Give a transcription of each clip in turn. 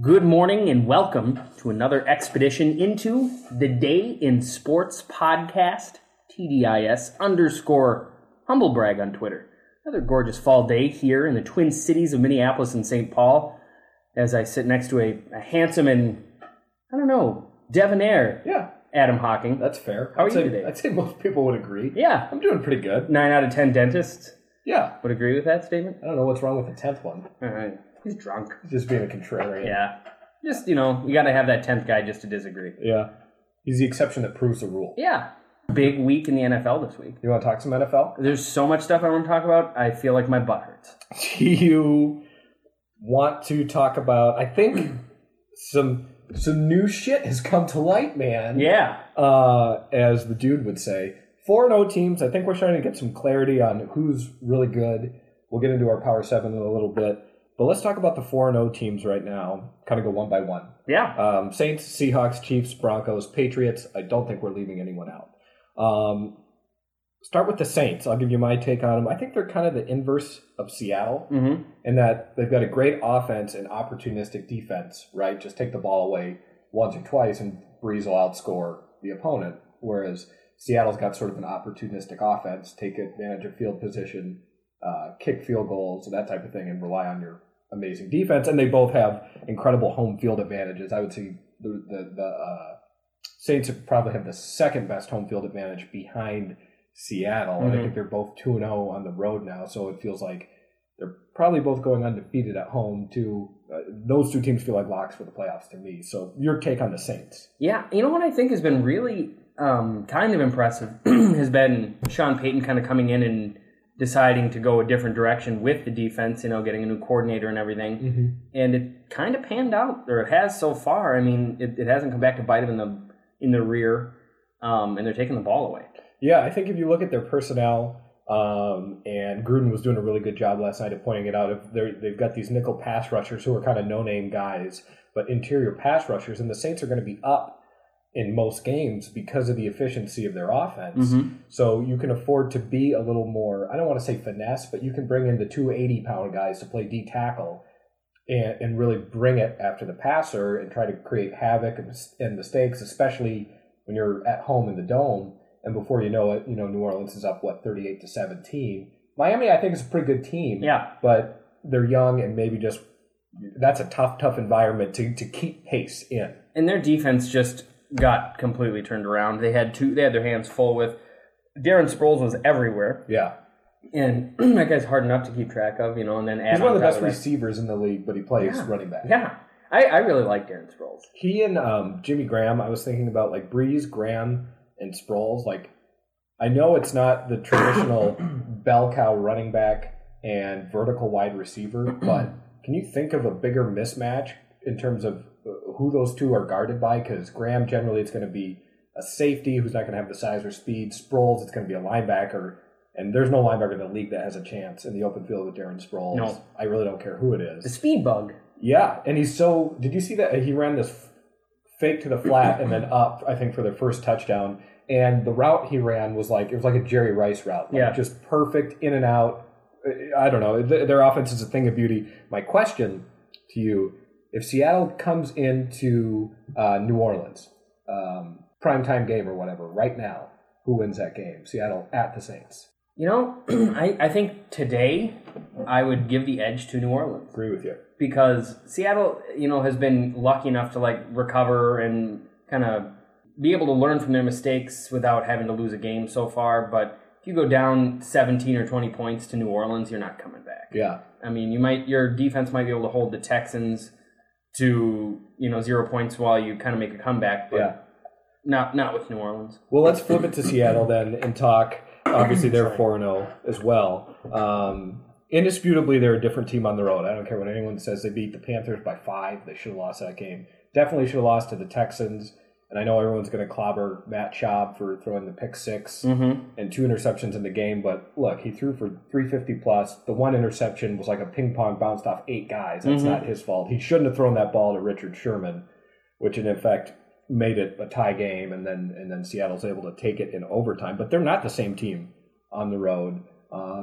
Good morning and welcome to another expedition into the Day in Sports podcast, TDIS underscore humble brag on Twitter. Another gorgeous fall day here in the Twin Cities of Minneapolis and St. Paul as I sit next to a, a handsome and, I don't know, debonair Yeah, Adam Hawking. that's fair. How are I'd you say, today? I'd say most people would agree. Yeah, I'm doing pretty good. nine out of ten dentists Yeah. would agree with that statement. I don't know what's wrong with the tenth one. All right, he's drunk. Just being a contrarian. Yeah, just, you know, you got to have that tenth guy just to disagree. Yeah. He's the exception that proves the rule. Yeah. Big week in the NFL this week. You want to talk some NFL? There's so much stuff I want to talk about. I feel like my butt hurts. Do you want to talk about? I think some some new shit has come to light, man. Yeah. Uh, as the dude would say, four and O teams. I think we're starting to get some clarity on who's really good. We'll get into our Power Seven in a little bit, but let's talk about the four and O teams right now. Kind of go one by one. Yeah. Um, Saints, Seahawks, Chiefs, Broncos, Patriots. I don't think we're leaving anyone out. Um, start with the Saints. I'll give you my take on them. I think they're kind of the inverse of Seattle Mm-hmm. in that they've got a great offense and opportunistic defense, right? Just take the ball away once or twice and Brees will outscore the opponent. Whereas Seattle's got sort of an opportunistic offense, take advantage of field position, uh, kick field goals, and that type of thing, and rely on your amazing defense. And they both have incredible home field advantages. I would say the the, the uh, Saints probably have the second best home field advantage behind Seattle, and I Mhm. think they're both two and zero on the road now. So it feels like they're probably both going undefeated at home. Too, uh, those two teams feel like locks for the playoffs to me. So your take on the Saints? Yeah. You know what I think has been really um, kind of impressive has been Sean Payton kind of coming in and deciding to go a different direction with the defense, you know, getting a new coordinator and everything. Mm-hmm. And it kind of panned out, or it has so far. I mean, it, it hasn't come back to bite them in the in the rear, um, and they're taking the ball away. Yeah, I think if you look at their personnel, um, and Gruden was doing a really good job last night of pointing it out. If they've got these nickel pass rushers who are kind of no name guys, but interior pass rushers, and the Saints are going to be up in most games because of the efficiency of their offense. Mhm. So you can afford to be a little more, I don't want to say finesse, but you can bring in the 280 pound guys to play D tackle and, and really bring it after the passer and try to create havoc and, and mistakes, especially when you're at home in the dome. And before you know it, you know, New Orleans is up, what, 38 to 17. Miami, I think, is a pretty good team. Yeah. But they're young and maybe just, that's a tough, tough environment to, to keep pace in. and their defense just got completely turned around. They had two. They had their hands full with Darren Sproles was everywhere, Yeah. and that guy's hard enough to keep track of, you know. And then He's one of the best of receivers in the league, but he plays Yeah. running back. Yeah, I, I really like Darren Sproles. He and um, Jimmy Graham, I was thinking about like Brees, Graham, and Sproles. Like, I know it's not the traditional bell cow running back and vertical wide receiver, but can you think of a bigger mismatch in terms of uh, who those two are guarded by? Because Graham generally it's going to be a safety who's not going to have the size or speed. Sproles it's going to be a linebacker. And there's no linebacker in the league that has a chance in the open field with Darren Sproles. No. I really don't care who it is. The speed bug. Yeah, and he's so. Did you see that he ran this fake to the flat and then up? I think for their first touchdown, and the route he ran was like it was like a Jerry Rice route. Like Yeah. just perfect in and out. I don't know. Their offense is a thing of beauty. My question to you: If Seattle comes into uh, New Orleans, um, primetime game or whatever, right now, who wins that game? Seattle at the Saints. You know, I, I think today I would give the edge to New Orleans Agree with you. because Seattle, you know, has been lucky enough to like recover and kind of be able to learn from their mistakes without having to lose a game so far. But if you go down 17 or 20 points to New Orleans, you're not coming back. Yeah. I mean, you might your defense might be able to hold the Texans to you know zero points while you kind of make a comeback, but Yeah. not not with New Orleans. Well, let's flip it to Seattle then and talk. Obviously, they're Sorry. 4 0 as well. Um, indisputably, they're a different team on the road. I don't care what anyone says. They beat the Panthers by five. They should have lost that game. Definitely should have lost to the Texans. And I know everyone's going to clobber Matt Schaub for throwing the pick 6 Mm-hmm. and two interceptions in the game. But look, he threw for 350 plus. The one interception was like a ping pong bounced off eight guys. That's Mhm. not his fault. He shouldn't have thrown that ball to Richard Sherman, which in effect made it a tie game. And then and then Seattle's able to take it in overtime. But they're not the same team on the road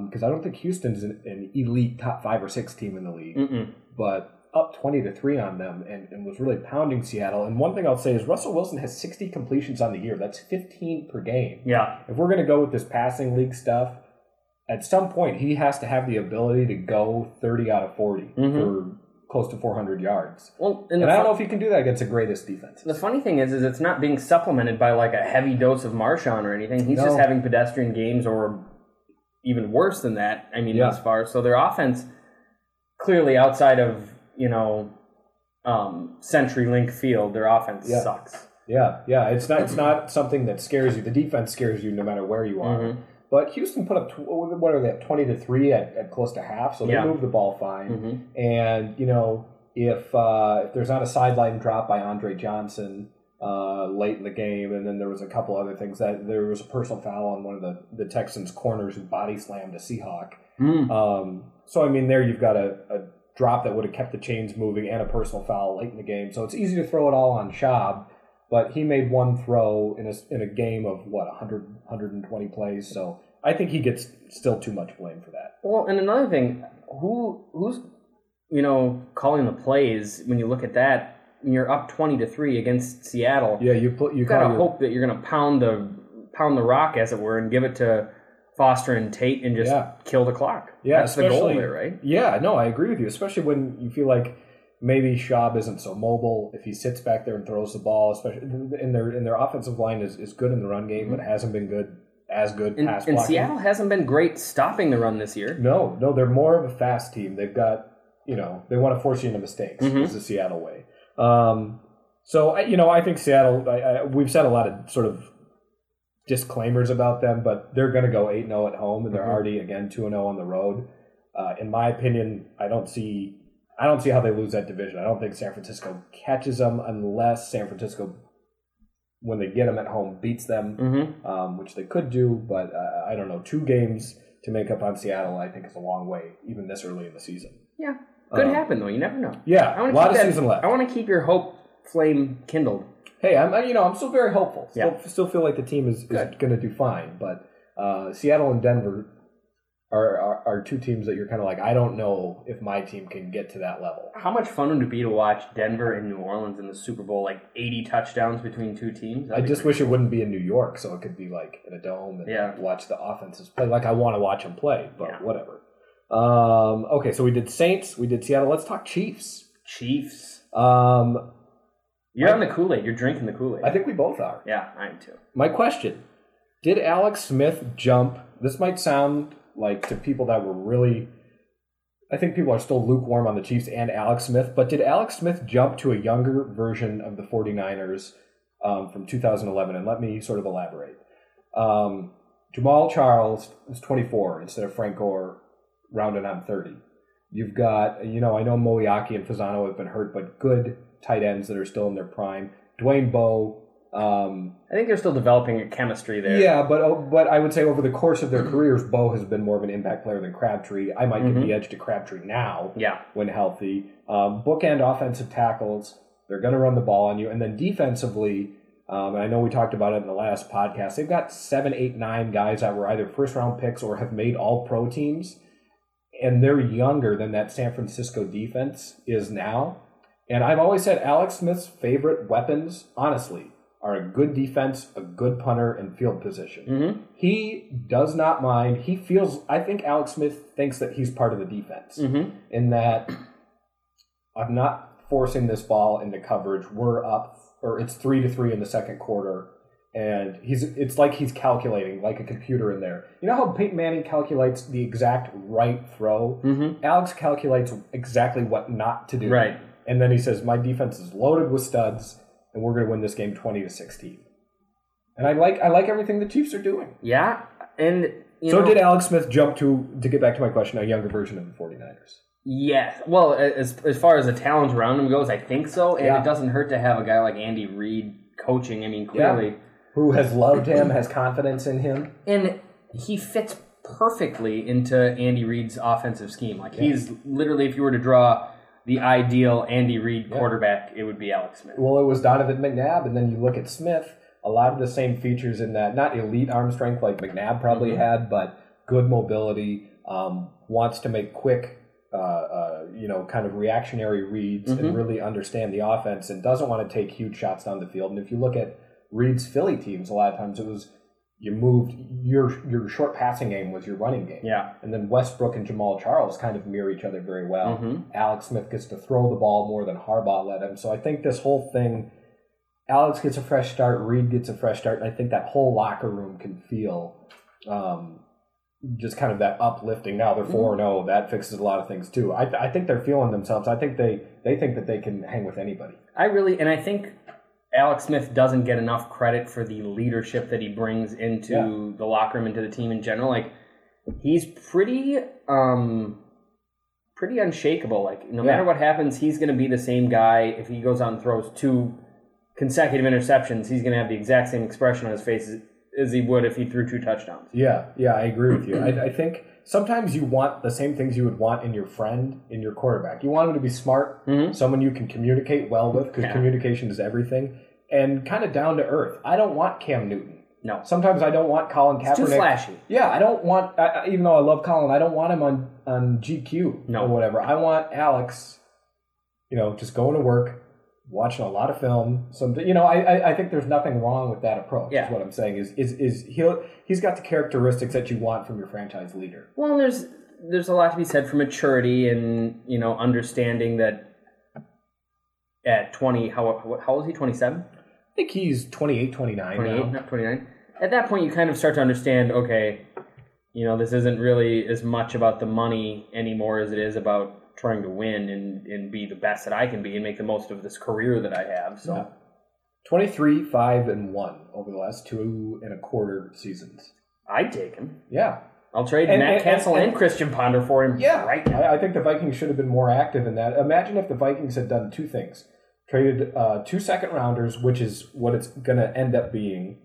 because I don't think Houston's an, an elite top five or six team in the league. Mm-mm. But up 20 to 3 on them and, and was really pounding Seattle. And one thing I'll say is Russell Wilson has 60 completions on the year. That's 15 per game. Yeah. If we're going to go with this passing league stuff, at some point he has to have the ability to go 30 out of 40 mm-hmm. for close to 400 yards. Well, and, And I don't know if he can do that against the greatest defense. the funny thing is, is it's not being supplemented by like a heavy dose of Marshawn or anything. He's No. just having pedestrian games, or even worse than that. I mean, Yeah. as far so their offense clearly outside of you know um, CenturyLink Field, their offense Yeah. sucks. Yeah, yeah. It's not it's not something that scares you. The defense scares you no matter where you are. Mm-hmm. But Houston put up tw- what are they at twenty to three at, at close to half, so they Yeah. moved the ball fine. Mhm. And you know if uh, if there's not a sideline drop by Andre Johnson uh, late in the game, and then there was a couple other things that there was a personal foul on one of the the Texans corners who body slammed a Seahawk. Mm. Um, so I mean, there you've got a, a drop that would have kept the chains moving and a personal foul late in the game. So it's easy to throw it all on Schaub, but he made one throw in a in a game of what 100 120 plays. So I think he gets still too much blame for that. Well, and another thing, who who's you know calling the plays when you look at that? When you're up twenty to three against Seattle, Yeah, you put you you gotta hope that you're gonna pound the pound the rock, as it were, and give it to Foster and Tate and just Yeah. kill the clock. Yeah, that's the goal there, right? Yeah, no, I agree with you, especially when you feel like maybe Schaub isn't so mobile. If he sits back there and throws the ball, especially in their in their offensive line is, is good in the run game, but hasn't been good as good And, pass and blocking. Seattle hasn't been great stopping the run this year. No, no, they're more of a fast team. They've got, you know, they want to force you into mistakes. Mhm. Is the Seattle way. Um, so I- you know, I think Seattle. I, I, we've said a lot of sort of disclaimers about them, but they're going to go eight 0 at home, and they're Mhm. already again 2 0 on the road. Uh, in my opinion, I don't see. I don't see how they lose that division. I don't think San Francisco catches them unless San Francisco, when they get them at home, beats them Mm-hmm. um, which they could do, but uh, I don't know. Two games to make up on Seattle, I think, is a long way, even this early in the season. Yeah, could Um, happen though. You never know. Yeah, I a want lot to of keep that, season left. I want to keep your hope flame kindled. Hey, I'm you know I'm still very hopeful. Still, Yeah. still feel like the team is, is going to do fine, but uh, Seattle and Denver are, are are two teams that you're kind of like I don't know if my team can get to that level. How much fun would it be to watch Denver and New Orleans in the Super Bowl? Like eighty touchdowns between two teams. I That'd be just wish it wouldn't be in New York, so it could be like in a dome and Yeah. watch the offenses play like I want to watch them play. But Yeah. whatever. Um, okay, so we did Saints, we did Seattle. Let's talk Chiefs. Chiefs. Um, You're on the Kool Aid. You're drinking the Kool Aid. I think we both are. yeah, I am too. My question Did Alex Smith jump? This might sound like to people that were really. I think people are still lukewarm on the Chiefs and Alex Smith, but did Alex Smith jump to a younger version of the 49ers um, from 2011? And let me sort of elaborate. Um, Jamaal Charles is 24 instead of Frank Gore rounded on 30. You've got, you know, I know Moeaki and Fasano have been hurt, but good tight ends that are still in their prime. Dwayne Bowe, um, I think they're still developing a chemistry there. yeah, but oh, but I would say over the course of their careers, Bowe has been more of an impact player than Crabtree. I might give the edge to Crabtree now Yeah. when healthy. Um, bookend offensive tackles, they're going to run the ball on you, and then defensively, um, and I know we talked about it in the last podcast. They've got seven, eight, nine guys that were either first round picks or have made All Pro teams, and they're younger than that San Francisco defense is now. And I've always said Alex Smith's favorite weapons, honestly, are a good defense, a good punter, and field position. Mm-hmm. He does not mind. He feels. I think Alex Smith thinks that he's part of the defense Mm-hmm. in that I'm not forcing this ball into coverage. We're up, or it's three to three in the second quarter, and he's. It's like he's calculating, like a computer in there. You know how Peyton Manning calculates the exact right throw. Mm-hmm. Alex calculates exactly what not to do. Right. And then he says, "My defense is loaded with studs, and we're going to win this game twenty to 16. And I like I like everything the Chiefs are doing. Yeah. And you so know, did Alex Smith jump to to get back to my question, a younger version of the 49ers? Yes. Well, as as far as the talent around him goes, I think so. And Yeah. it doesn't hurt to have a guy like Andy Reid coaching. I mean, clearly, Who has loved him, has confidence in him. and he fits perfectly into Andy Reid's offensive scheme. Like he's literally, if you were to draw the ideal Andy Reid quarterback, it would be Alex Smith. Well, it was Donovan McNabb, and then you look at Smith, a lot of the same features in that, not elite arm strength like McNabb probably had, but good mobility, um, wants to make quick, uh, uh, you know kind of reactionary reads and really understand the offense and doesn't want to take huge shots down the field. And if you look at Reid's Philly teams, a lot of times it was you moved your your short passing game was your running game. Yeah. And then Westbrook and Jamaal Charles kind of mirror each other very well. Mhm. Alex Smith gets to throw the ball more than Harbaugh let him. So I think this whole thing, Alex gets a fresh start, Reid gets a fresh start, and I think that whole locker room can feel um, just kind of that uplifting. Now they're four and zero. That fixes a lot of things too. I, I think they're feeling themselves. I think they they think that they can hang with anybody. I really, and I think Alex Smith doesn't get enough credit for the leadership that he brings into Yeah. the locker room, into the team in general. Like, he's pretty, um, pretty unshakable. Like, no matter what happens, he's going to be the same guy. If he goes out and throws two consecutive interceptions, he's going to have the exact same expression on his face as, as he would if he threw two touchdowns. Yeah, yeah, I agree with you. I, I think sometimes you want the same things you would want in your friend, in your quarterback. You want him to be smart, Mhm. someone you can communicate well with, because Yeah. communication is everything, and kind of down to earth. I don't want Cam Newton. No, Sometimes I don't want Colin Kaepernick. too flashy. Yeah, I don't want. I- even though I love Colin, I don't want him on on GQ No. or whatever. I want Alex. You know, just going to work, watching a lot of film. Some, you know, I I, I think there's nothing wrong with that approach. Yeah. Is what I'm saying is is is he he's got the characteristics that you want from your franchise leader. Well, there's there's a lot to be said for maturity and you know understanding that at 20 how how old is he 27 I think he's 28, 29 28 now. not 29 at that point you kind of start to understand okay you know this isn't really as much about the money anymore as it is about trying to win and, and be the best that I can be and make the most of this career that I have so Yeah. 23, 5, and 1 over the last two and a quarter seasons. I'd take him Yeah. I'll trade And- Matt and- Cassel and, and- Christian Ponder for him Yeah, right now I, I think the Vikings should have been more active in that. Imagine if the Vikings had done two things: traded uh, two second rounders, which is what it's going to end up being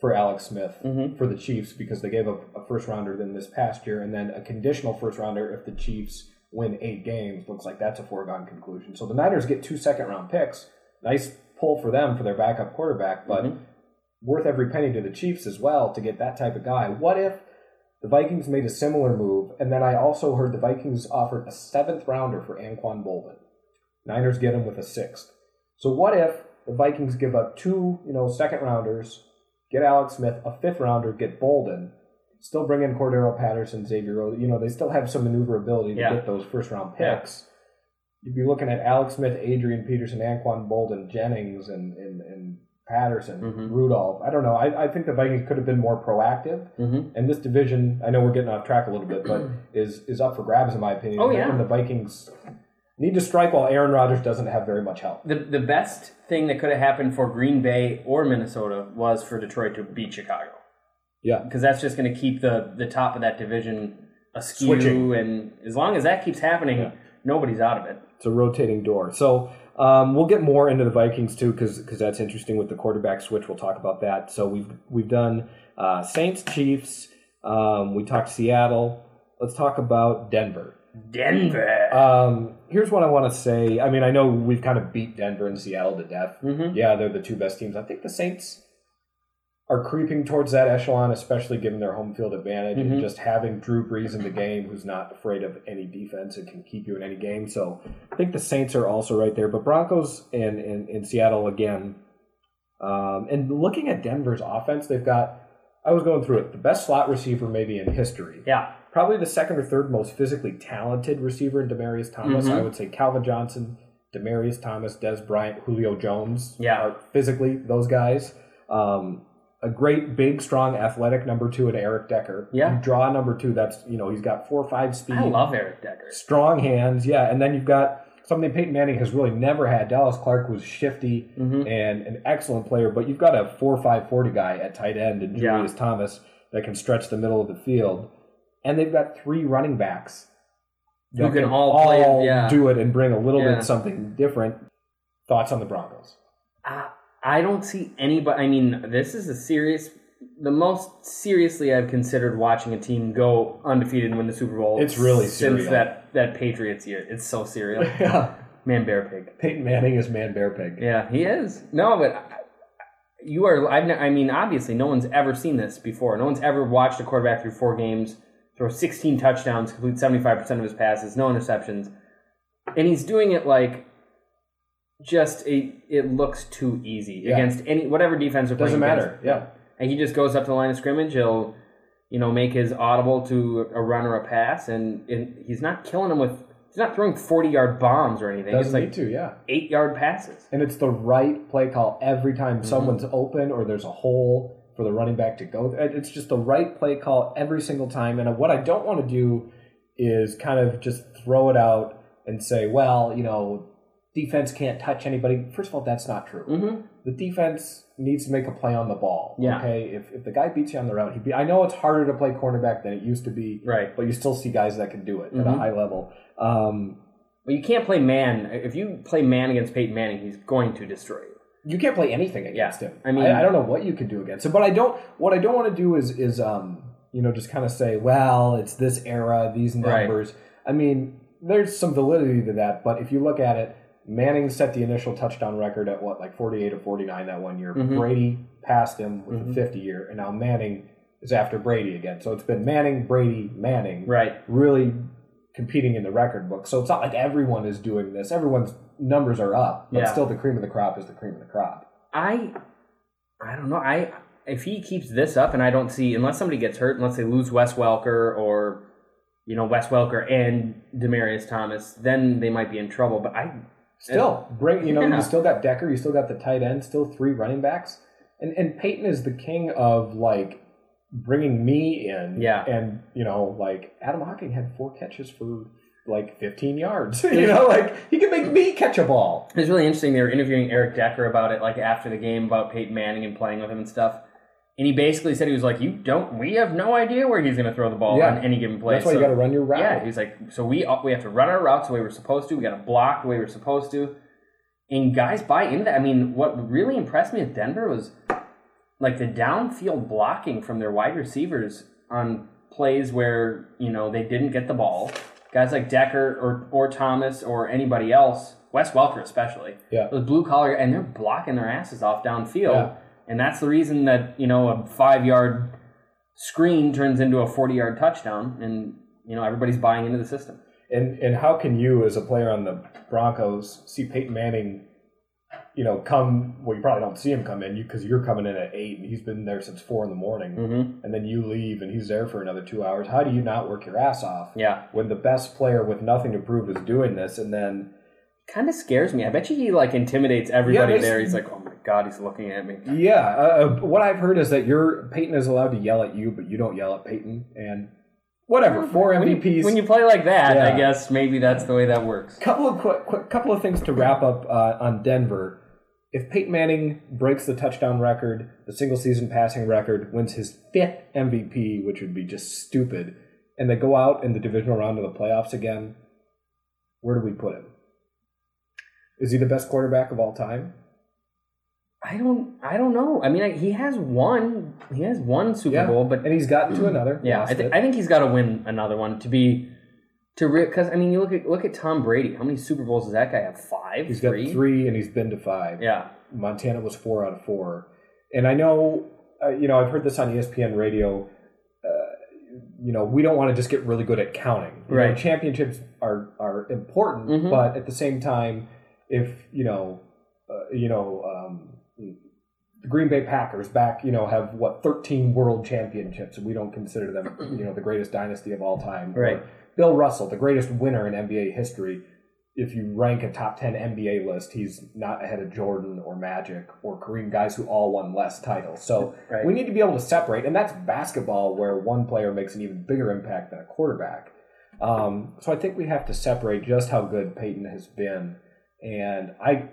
for Alex Smith Mhm. for the Chiefs because they gave up a first rounder than this past year, and then a conditional first rounder if the Chiefs win eight games. Looks like that's a foregone conclusion. So the Niners get two second round picks. Nice pull for them for their backup quarterback, but Mhm. worth every penny to the Chiefs as well to get that type of guy. What if the Vikings made a similar move, and then I also heard the Vikings offered a seventh rounder for Anquan Boldin. Niners get him with a sixth. So what if the Vikings give up two, you know, second rounders, get Alex Smith, a fifth rounder, get Boldin, still bring in Cordarrelle Patterson, Xavier Rhodes. You know, they still have some maneuverability to Yeah. get those first round Yeah. picks. You'd be looking at Alex Smith, Adrian Peterson, Anquan Boldin, Jennings, and and, and Patterson, Mhm. Rudolph. I don't know. I, I think the Vikings could have been more proactive. Mhm. And this division, I know we're getting off track a little bit, but is is up for grabs in my opinion. Oh, yeah. And the Vikings need to strike while Aaron Rodgers doesn't have very much help. The the best thing that could have happened for Green Bay or Minnesota was for Detroit to beat Chicago Yeah. because that's just going to keep the the top of that division askew, Switching. and as long as that keeps happening, Yeah. nobody's out of it. It's a rotating door. So um, we'll get more into the Vikings too, because that's interesting with the quarterback switch. We'll talk about that. So we've we've done uh, Saints, Chiefs. Um, we talked Seattle. Let's talk about Denver. Denver. Um, here's what I want to say. I mean, I know we've kind of beat Denver and Seattle to death. Mhm. Yeah, they're the two best teams. I think the Saints are creeping towards that echelon, especially given their home field advantage Mhm. and just having Drew Brees in the game, who's not afraid of any defense and can keep you in any game. So I think the Saints are also right there. But Broncos and in, in Seattle again. Um, and looking at Denver's offense, they've got. I was going through it. The best slot receiver maybe in history yeah, probably the second or third most physically talented receiver in Demaryius Thomas. Mhm. I would say Calvin Johnson, Demaryius Thomas, Dez Bryant, Julio Jones. Yeah. are physically those guys. Um, a great, big, strong, athletic number two in Eric Decker. Yeah. You draw number two. That's you know he's got four or five speed, I love Eric Decker. strong hands. Yeah, and then you've got something Peyton Manning has really never had. Dallas Clark was shifty Mhm. and an excellent player, but you've got a four five forty guy at tight end and Yeah. Julius Thomas that can stretch the middle of the field, and they've got three running backs Who that can all play- yeah. do it and bring a little Yeah. bit something different. Thoughts on the Broncos? Uh, I don't see anybody. I mean, this is a serious, the most seriously I've considered watching a team go undefeated and win the Super Bowl. It's really since surreal. that that Patriots year. It's so serial. yeah, Man, bear pig. Peyton Manning is man bear pig. Yeah, he is. No, but I- you are. I've. I mean, obviously, no one's ever seen this before. No one's ever watched a quarterback through four games throw 16 touchdowns, complete 75 percent of his passes, no interceptions. and he's doing it like just it, it looks too easy Yeah. against any whatever defense Doesn't playing matter. against. Yeah. And he just goes up to the line of scrimmage. He'll, you know, make his audible to a run or a pass, and, and he's not killing him with. He's not throwing forty yard bombs or anything. Doesn't it's like need to. Yeah. eight yard passes. And it's the right play call every time Mm-hmm. someone's open or there's a hole for the running back to go. It's just the right play call every single time. And what I don't want to do is kind of just throw it out and say, well, you know, defense can't touch anybody. First of all, that's not true. Mm-hmm. The defense needs to make a play on the ball. Yeah. Okay. If, if the guy beats you on the route, he'd be. I know it's harder to play cornerback than it used to be, Right. but you still see guys that can do it at a Mhm. high level. Um, But you can't play man. If you play man against Peyton Manning, he's going to destroy you. you can't play anything against Yeah, him. I mean- I, I don't know what you can do against him, but I don't. What I don't want to do is is um you know just kind of say, well, it's this era, these Right. numbers. I mean, there's some validity to that, but if you look at it, Manning set the initial touchdown record at what like 48 or 49 that one year. Mhm. Brady passed him with Mhm. the 50 year, and now Manning is after Brady again. So it's been Manning, Brady, Manning Right. really competing in the record book. So it's not like everyone is doing this. Everyone's numbers are up, but Yeah. still the cream of the crop is the cream of the crop. I I don't know. I if he keeps this up and I don't see unless somebody gets hurt, unless they lose Wes Welker or you know Wes Welker and Demaryius Thomas, then they might be in trouble. But I Still, bring you know Yeah. you still got Decker, you still got the tight end, still three running backs, and and Peyton is the king of like bringing me in. Yeah. and you know like Adam Hawking had four catches for like 15 yards. you know, like he can make me catch a ball. it was really interesting. They were interviewing Eric Decker about it, like after the game about Peyton Manning and playing with him and stuff. And he basically said he was like, "You don't. We have no idea where he's going to throw the ball Yeah. on any given play. That's why So- you got to run your route. Yeah, he's like, so we uh, we have to run our routes the way we're supposed to. We got to block the way we're supposed to, and guys buy into that. I mean, what really impressed me at Denver was like the downfield blocking from their wide receivers on plays where you know they didn't get the ball. Guys like Decker or or Thomas or anybody else, Wes Welker especially, Yeah. those blue collar, and they're blocking their asses off downfield. Yeah. And that's the reason that you know a five yard screen turns into a forty yard touchdown, and you know everybody's buying into the system. And and how can you, as a player on the Broncos, see Peyton Manning, you know, come? Well, you probably don't see him come in because you're coming in at eight, and he's been there since four in the morning, Mm-hmm. and then you leave, and he's there for another two hours. How do you not work your ass off Yeah, when the best player with nothing to prove is doing this, and then kind of scares me. I bet you he like intimidates everybody Yeah, there. He's like, oh my god, he's looking at me. yeah, uh, uh, what I've heard is that your Peyton is allowed to yell at you, but you don't yell at Peyton, and whatever. Four When you- MVPs. When you play like that, I guess maybe that's the way that works. couple of quick, quick couple of things to wrap up uh, on Denver. If Peyton Manning breaks the touchdown record, the single season passing record, wins his fifth MVP, which would be just stupid, and they go out in the divisional round of the playoffs again, where do we put him? Is he the best quarterback of all time? I don't. I don't know. I mean, I, he has one. He has one Super Yeah. Bowl, but And he's gotten to another. yeah, I, th- I think he's got to win another one to be to because I mean, you look at look at Tom Brady. How many Super Bowls does that guy have? Five. He's got three, and he's been to five. Yeah. Montana was four out of four. And I know, uh, you know, I've heard this on ESPN radio. Uh, you know, we don't want to just get really good at counting. You know, Right. championships are are important, Mhm. but at the same time, if you know, uh, you know, um, the Green Bay Packers back, you know, have what thirteen world championships, and we don't consider them, you know, the greatest dynasty of all time. Or Right. Bill Russell, the greatest winner in NBA history. If you rank a top 10 NBA list, he's not ahead of Jordan or Magic or Kareem, guys who all won less titles. So Right. we need to be able to separate, and that's basketball where one player makes an even bigger impact than a quarterback. Um, so I think we have to separate just how good Peyton has been, and I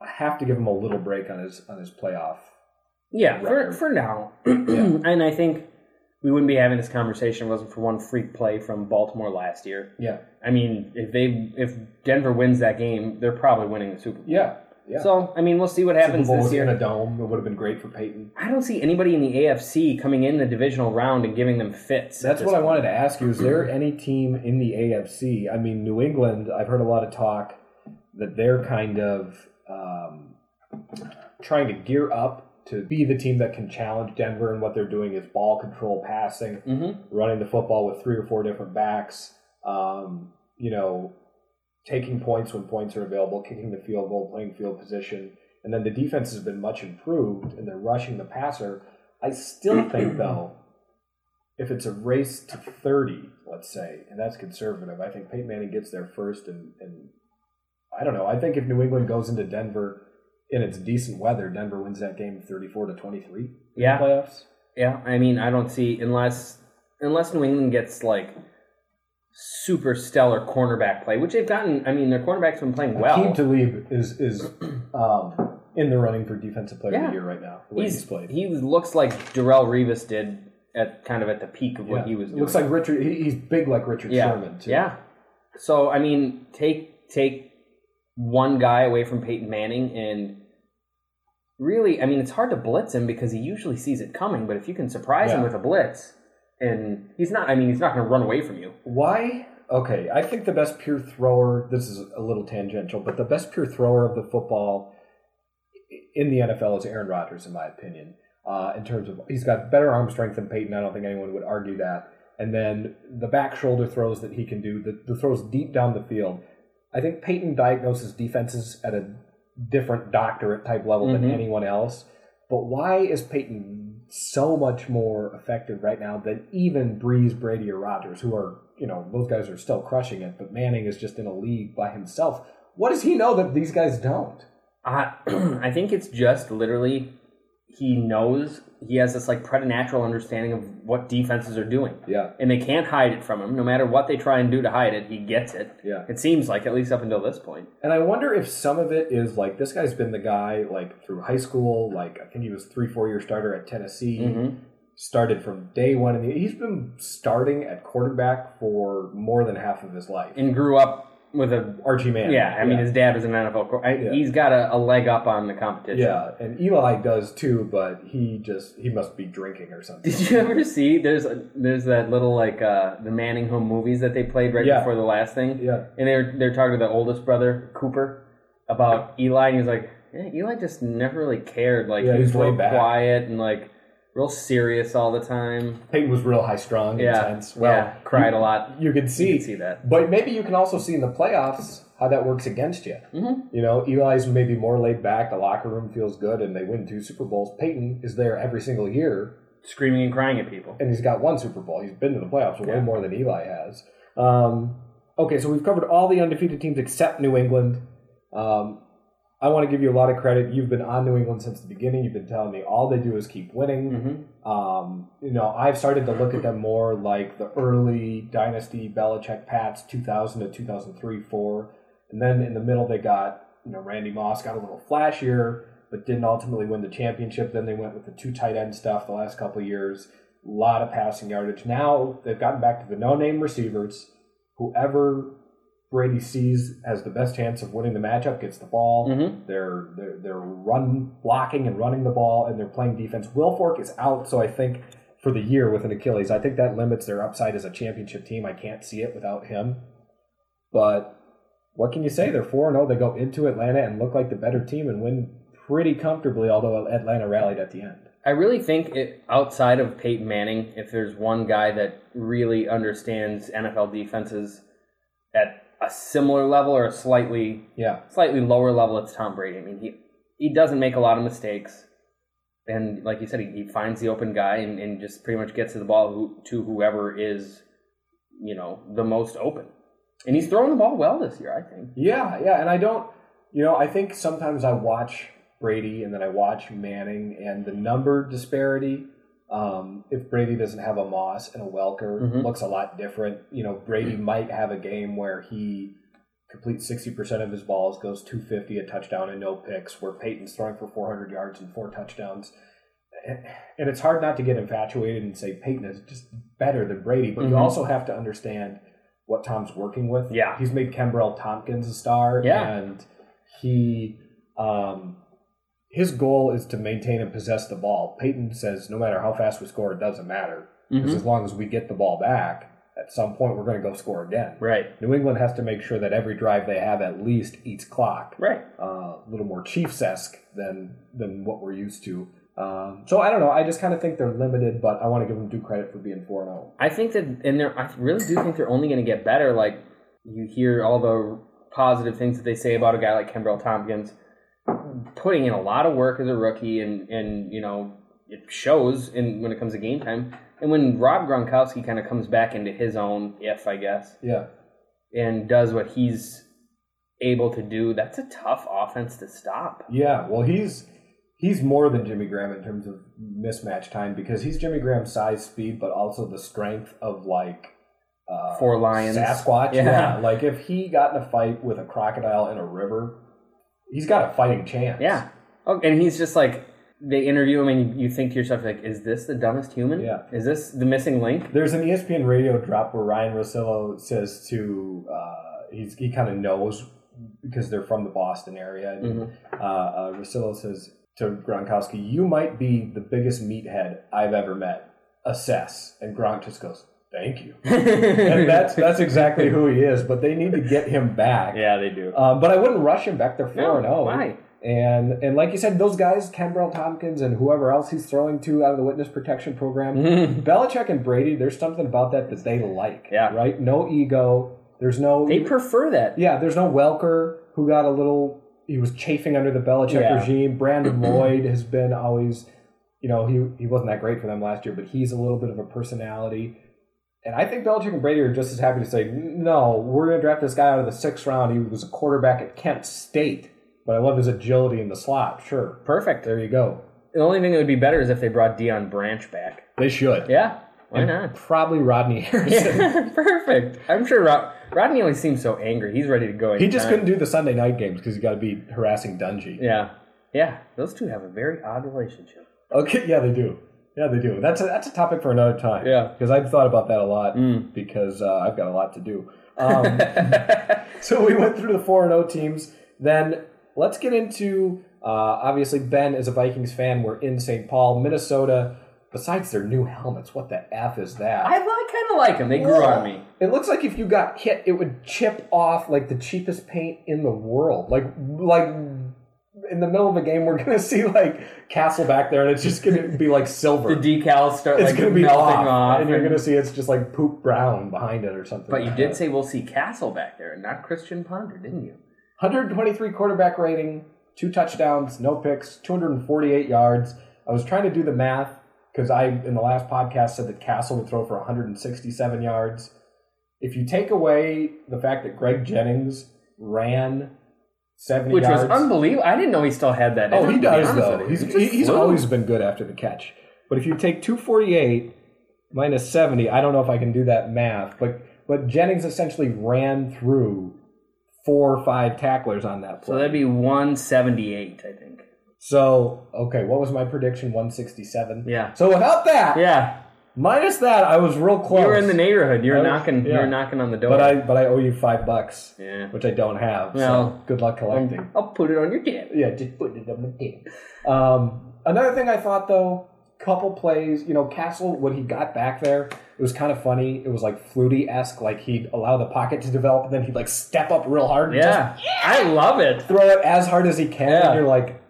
I have to give him a little break on his on his playoff. Yeah, for, record. for now. and I think we wouldn't be having this conversation if it wasn't for one freak play from Baltimore last year. Yeah, I mean, if they if Denver wins that game, they're probably winning the Super Bowl. yeah, yeah. So I mean, we'll see what Super happens Bowl this was in a dome. It would have been great for Peyton. I don't see anybody in the AFC coming in the divisional round and giving them fits. That's what I wanted to ask you. Is there any team in the AFC? I mean, New England, I've heard a lot of talk that they're kind of um, trying to gear up to be the team that can challenge Denver, and what they're doing is ball control, passing, Mhm. running the football with three or four different backs. Um, you know, taking points when points are available, kicking the field goal, playing field position, and then the defense has been much improved and they're rushing the passer. I still think though, if it's a race to thirty, let's say, and that's conservative, I think Peyton Manning gets there first and, and I don't know. I think if New England goes into Denver in its decent weather, Denver wins that game thirty four to twenty three. Yeah. Playoffs. Yeah, I mean, I don't see unless unless New England gets like super stellar cornerback play, which they've gotten. I mean, their cornerback's been playing well. Aqib Talib is is um, in the running for defensive player of the year right now. The he's, He's, played. he looks like Darrelle Revis did at kind of at the peak of what he was doing. Looks like Richard. He, he's big like Richard yeah, Sherman too. yeah. So I mean, take take one guy away from Peyton Manning and. Really, I mean, it's hard to blitz him because he usually sees it coming. But if you can surprise him with a blitz, and he's not, I mean, he's not going to run away from you. Why? Okay, I think the best pure thrower. This is a little tangential, but the best pure thrower of the football in the NFL is Aaron Rodgers, in my opinion. Uh, in terms of he's got better arm strength than Peyton. I don't think anyone would argue that. And then the back shoulder throws that he can do, the, the throws deep down the field. I think Peyton diagnoses defenses at a different doctorate type level Mhm. than anyone else. But why is Peyton so much more effective right now than even Brees, Brady, or Rodgers, who are, you know, those guys are still crushing it, but Manning is just in a league by himself. What does he know that these guys don't? I I think it's just literally he knows he has this like preternatural understanding of what defenses are doing, Yeah, and they can't hide it from him. No matter what they try and do to hide it, he gets it. yeah. It seems like at least up until this point. And I wonder if some of it is like this guy's been the guy like through high school, like I think he was three, four year starter at Tennessee. Mhm. Started from day one, and he's been starting at quarterback for more than half of his life. And grew up with a Archie Manning. yeah. I mean, his dad was an NFL. Cor- I, Yeah. He's got a, a leg up on the competition. yeah, and Eli does too, but he just he must be drinking or something. Did you ever see? There's a, there's that little like uh, the Manning home movies that they played right Yeah. before the last thing. Yeah, And they're they're talking to the oldest brother, Cooper, about Eli, and he's like, yeah, Eli just never really cared. Like Yeah, he was he's real back. quiet and like real serious all the time. Peyton was real high strung, Yeah, intense. Well, yeah, cried you, a lot. You could You see, can see that. but maybe you can also see in the playoffs how that works against you. hmm You know, Eli's maybe more laid back. The locker room feels good, and they win two Super Bowls. Peyton is there every single year, Screaming and crying at people. and he's got one Super Bowl. He's been to the playoffs way more than Eli has. Um, okay, so we've covered all the undefeated teams except New England. Um, I want to give you a lot of credit. You've been on New England since the beginning. You've been telling me all they do is keep winning. hmm Um, you know, I've started to look at them more like the early dynasty Belichick Pats, 2000 to 2003, 4. And then in the middle, they got, you know, Randy Moss got a little flashier, but didn't ultimately win the championship. Then they went with the two tight end stuff the last couple of years. A lot of passing yardage. Now they've gotten back to the no name receivers. Whoever Brady sees has the best chance of winning the matchup gets the ball. Mhm. They're, they're they're run blocking and running the ball, and they're playing defense. Wilfork is out, so I think for the year with an Achilles, I think that limits their upside as a championship team. I can't see it without him. But what can you say? They're four zero. They go into Atlanta and look like the better team and win pretty comfortably. Although Atlanta rallied at the end. I really think it, outside of Peyton Manning, if there's one guy that really understands NFL defenses at a similar level or a slightly Yeah, slightly lower level, it's Tom Brady. I mean, he he doesn't make a lot of mistakes, and like you said, he, he finds the open guy and, and just pretty much gets to the ball who, to whoever is, you know, the most open. And he's throwing the ball well this year, I think. Yeah, yeah, and I don't, you know, I think sometimes I watch Brady and then I watch Manning and the number disparity. Um, if Brady doesn't have a Moss and a Welker, Mhm. looks a lot different. You know, Brady might have a game where he completes sixty percent of his balls, goes two fifty, a touchdown and no picks. Where Peyton's throwing for four hundred yards and four touchdowns. And and it's hard not to get infatuated and say Peyton is just better than Brady, but you Mhm. also have to understand what Tom's working with. Yeah. He's made Kenbrell Thompkins a star. Yeah. And he um his goal is to maintain and possess the ball. Peyton says no matter how fast we score, it doesn't matter. Because Mhm. as long as we get the ball back, at some point we're going to go score again. Right, New England has to make sure that every drive they have at least eats clock. right. Uh, a little more Chiefs esque than than what we're used to. Um, so I don't know. I just kind of think they're limited, but I want to give them due credit for being four oh. zero. I think that, and they're, I really do think they're only going to get better. Like you hear all the positive things that they say about a guy like Kenbrell Thompkins, putting in a lot of work as a rookie, and and you know it shows in when it comes to game time. And when Rob Gronkowski kind of comes back into his own, if I guess, Yeah. and does what he's able to do, that's a tough offense to stop. Yeah, well, he's he's more than Jimmy Graham in terms of mismatch time because he's Jimmy Graham's size, speed, but also the strength of like uh, Four lions. Sasquatch. Yeah. Yeah. like if he got in a fight with a crocodile in a river, he's got a fighting chance. Yeah. Oh, and he's just like they interview him, and you think to yourself, like, is this the dumbest human? Yeah. Is this the missing link? There's an ESPN radio drop where Ryen Russillo says to uh, he's he kind of knows because they're from the Boston area. And, Mhm. uh, uh, Russillo says to Gronkowski, "You might be the biggest meathead I've ever met. Assess." And Gronk just goes, "Thank you." and that's that's exactly who he is. But they need to get him back. yeah, they do. Um, but I wouldn't rush him back. They're four and zero. why? And and like you said, those guys, Kenbrell Thompkins and whoever else he's throwing to out of the witness protection program. Belichick and Brady, there's something about that that they like. Yeah. Right? No ego. There's no They prefer that. Yeah, there's no Welker who got a little he was chafing under the Belichick Yeah. regime. Brandon Lloyd has been always you know, he he wasn't that great for them last year, but he's a little bit of a personality. And I think Belichick and Brady are just as happy to say, no, we're going to draft this guy out of the sixth round. He was a quarterback at Kent State, but I love his agility in the slot. Sure. Perfect. There you go. The only thing that would be better is if they brought Deion Branch back. They should. Yeah, why not? Probably Rodney Harrison. Yeah, perfect. I'm sure Rod- Rodney always seems so angry. He's ready to go. He just couldn't do the Sunday night games because he got to be harassing Dungy. Yeah, yeah. Those two have a very odd relationship. Okay, yeah, they do. Yeah, they do. That's a, that's a topic for another time. Yeah. because I've thought about that a lot Mm. because uh, I've got a lot to do. Um, so we went through the four and zero teams. Then let's get into uh, obviously Ben is a Vikings fan. We're in St. Paul, Minnesota. Besides their new helmets, what the f is that? I, I kind of like them. They grew on me. It looks like if you got hit, it would chip off like the cheapest paint in the world. Like like in the middle of a game, we're gonna see like Cassel back there, and it's just gonna be like silver. The decals start it's like gonna be melting off, off, and you're gonna see it's just like poop brown behind it or something. But you like did that. say we'll see Cassel back there, not Christian Ponder, didn't you? 123 quarterback rating, two touchdowns, no picks, 248 yards. I was trying to do the math because I, in the last podcast, said that Cassel would throw for 167 yards. If you take away the fact that Greg Jennings ran 70 Which yards. was unbelievable. I didn't know he still had that. Oh, he to be does, honest though. with. He's, He he's flew. always been good after the catch. But if you take 248 minus 70, I don't know if I can do that math, but, but Jennings essentially ran through four or five tacklers on that play. So that'd be 178, I think. So, okay, what was my prediction? 167. Yeah. So without that, Yeah. Minus that, I was real close. You were in the neighborhood. You're I was- knocking. Yeah. were knocking on the door. but I but I owe you five bucks, yeah. which I don't have. Well, so good luck collecting. I'll put it on your tab. yeah, just put it on the table. Um, another thing I thought though, couple plays, you know, Cassel, when he got back there, it was kind of funny. It was like Flutie esque, like he'd allow the pocket to develop, and then he'd like step up real hard and Yeah. I love it. throw it as hard as he can. Yeah. And you're like,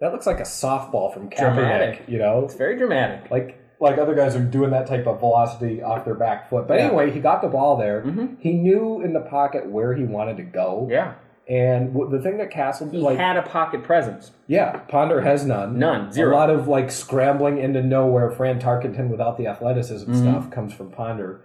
that looks like a softball from Kaepernick, Dramatic. you know? It's very dramatic. like like other guys are doing that type of velocity off their back foot. But Yeah. anyway, he got the ball there. Mhm. He knew in the pocket where he wanted to go. Yeah. And w- the thing that Cassel He like had a pocket presence. yeah, Ponder has none. None. Zero. A lot of like scrambling into nowhere. Fran Tarkenton without the athleticism Mhm. stuff comes from Ponder.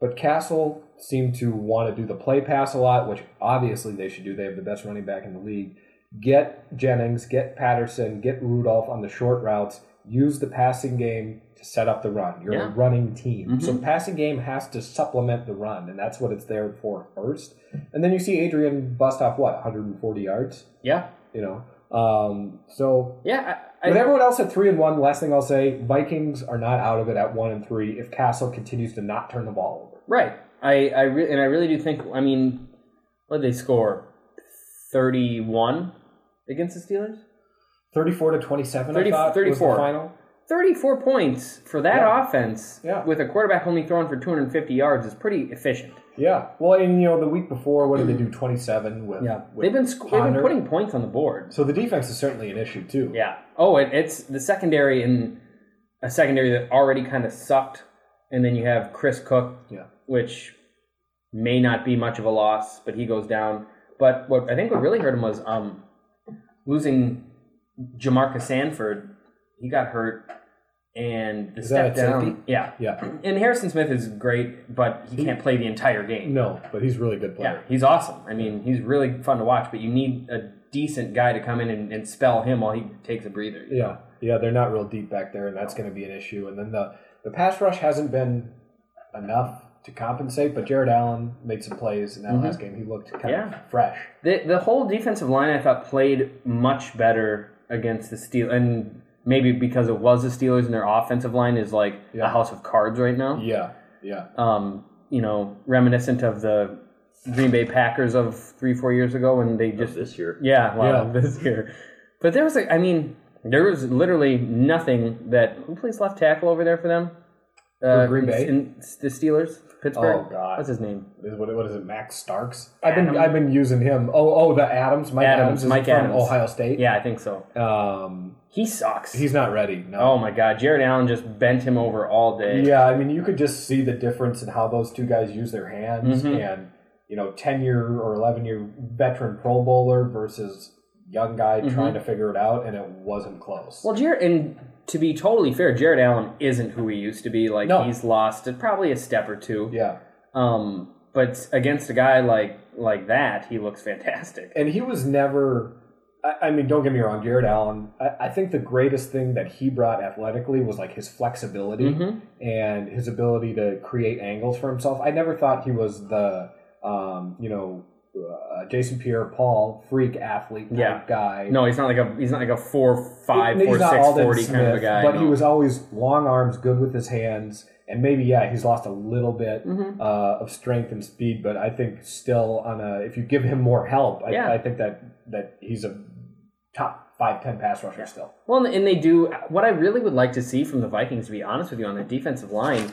But Cassel seemed to want to do the play pass a lot, which obviously they should do. They have the best running back in the league. Get Jennings, get Patterson, get Rudolph on the short routes. Use the passing game to set up the run. You're Yeah. a running team. Mhm. So passing game has to supplement the run, and that's what it's there for first. And then you see Adrian bust off what, 140 yards? Yeah. You know. Um, so Yeah. I, I, everyone else at three and one, last thing I'll say, Vikings are not out of it at one and three if Cassel continues to not turn the ball over. right. I, I re- and I really do think. I mean, what did they score? Thirty-one against the Steelers. 34 to 27, 30 I thought, was 34. the final. 34 points for that Yeah. offense Yeah. with a quarterback only throwing for 250 yards is pretty efficient. Yeah. Well, and you know, the week before, what did they do? 27 with. with They've been sc- they've been putting points on the board. So the defense is certainly an issue, too. Yeah. Oh, it, it's the secondary in a secondary that already kind of sucked, and then you have Chris Cook, Yeah. which may not be much of a loss, but he goes down. But what I think what really hurt him was um, losing Jamarca Sanford. He got hurt, and the Is step that at down. safety? Yeah, Yeah. and Harrison Smith is great, but he can't play the entire game. No, but he's a really good Yeah, player. he's awesome. I mean, he's really fun to watch, but you need a decent guy to come in and, and spell him while he takes a breather. Yeah, yeah, they're not real deep back there, and that's going to be an issue. And then the the pass rush hasn't been enough to compensate, but Jared Allen made some plays in that last game. He looked kind Mm-hmm. Yeah. of fresh. The the whole defensive line I thought played much better against the Steel, and maybe because it was the Steelers and their offensive line is like Yeah. a house of cards right now. Yeah, yeah, Um, you know, reminiscent of the Green Bay Packers of three four years ago when they just this year. Yeah, wow, Yeah. this year. But there was a, I mean, there was literally nothing that who plays left tackle over there for them? Uh, Green Bay? in, the Steelers, Pittsburgh. Oh, God. what's his name? Is what, what is it? Max Starks. I've been I've been using him. Oh oh, the Adams, Mike Adams, Adams, is Mike from Adams. Ohio State. Yeah, I think so. Um, He sucks. he's not ready. No. oh my God, Jared Allen just bent him over all day. Yeah, I mean, you could just see the difference in how those two guys use their hands, Mhm. and you know, ten year or eleven year veteran Pro Bowler versus young guy trying to figure it out, and it wasn't close. Mm-hmm. Well, Jared, and to be totally fair, Jared Allen isn't who he used to be. Like No. he's lost probably a step or two. yeah, Um, but against a guy like like that, he looks fantastic. and he was never. I, I mean, don't get me wrong, Jared Allen. I, I think the greatest thing that he brought athletically was like his flexibility Mhm. and his ability to create angles for himself. I never thought he was the, um, you know, uh, Jason Pierre-Paul freak athlete type Yeah. guy. No, he's not like a he's not like a four five He's four six forty kind of a guy. but no. he was always long arms, good with his hands, and maybe yeah, he's lost a little bit Mhm. uh, of strength and speed, but I think still on a if you give him more help, I, Yeah. I think that that he's a top five ten pass rusher still. Well, and they do. What I really would like to see from the Vikings, to be honest with you, on the defensive line,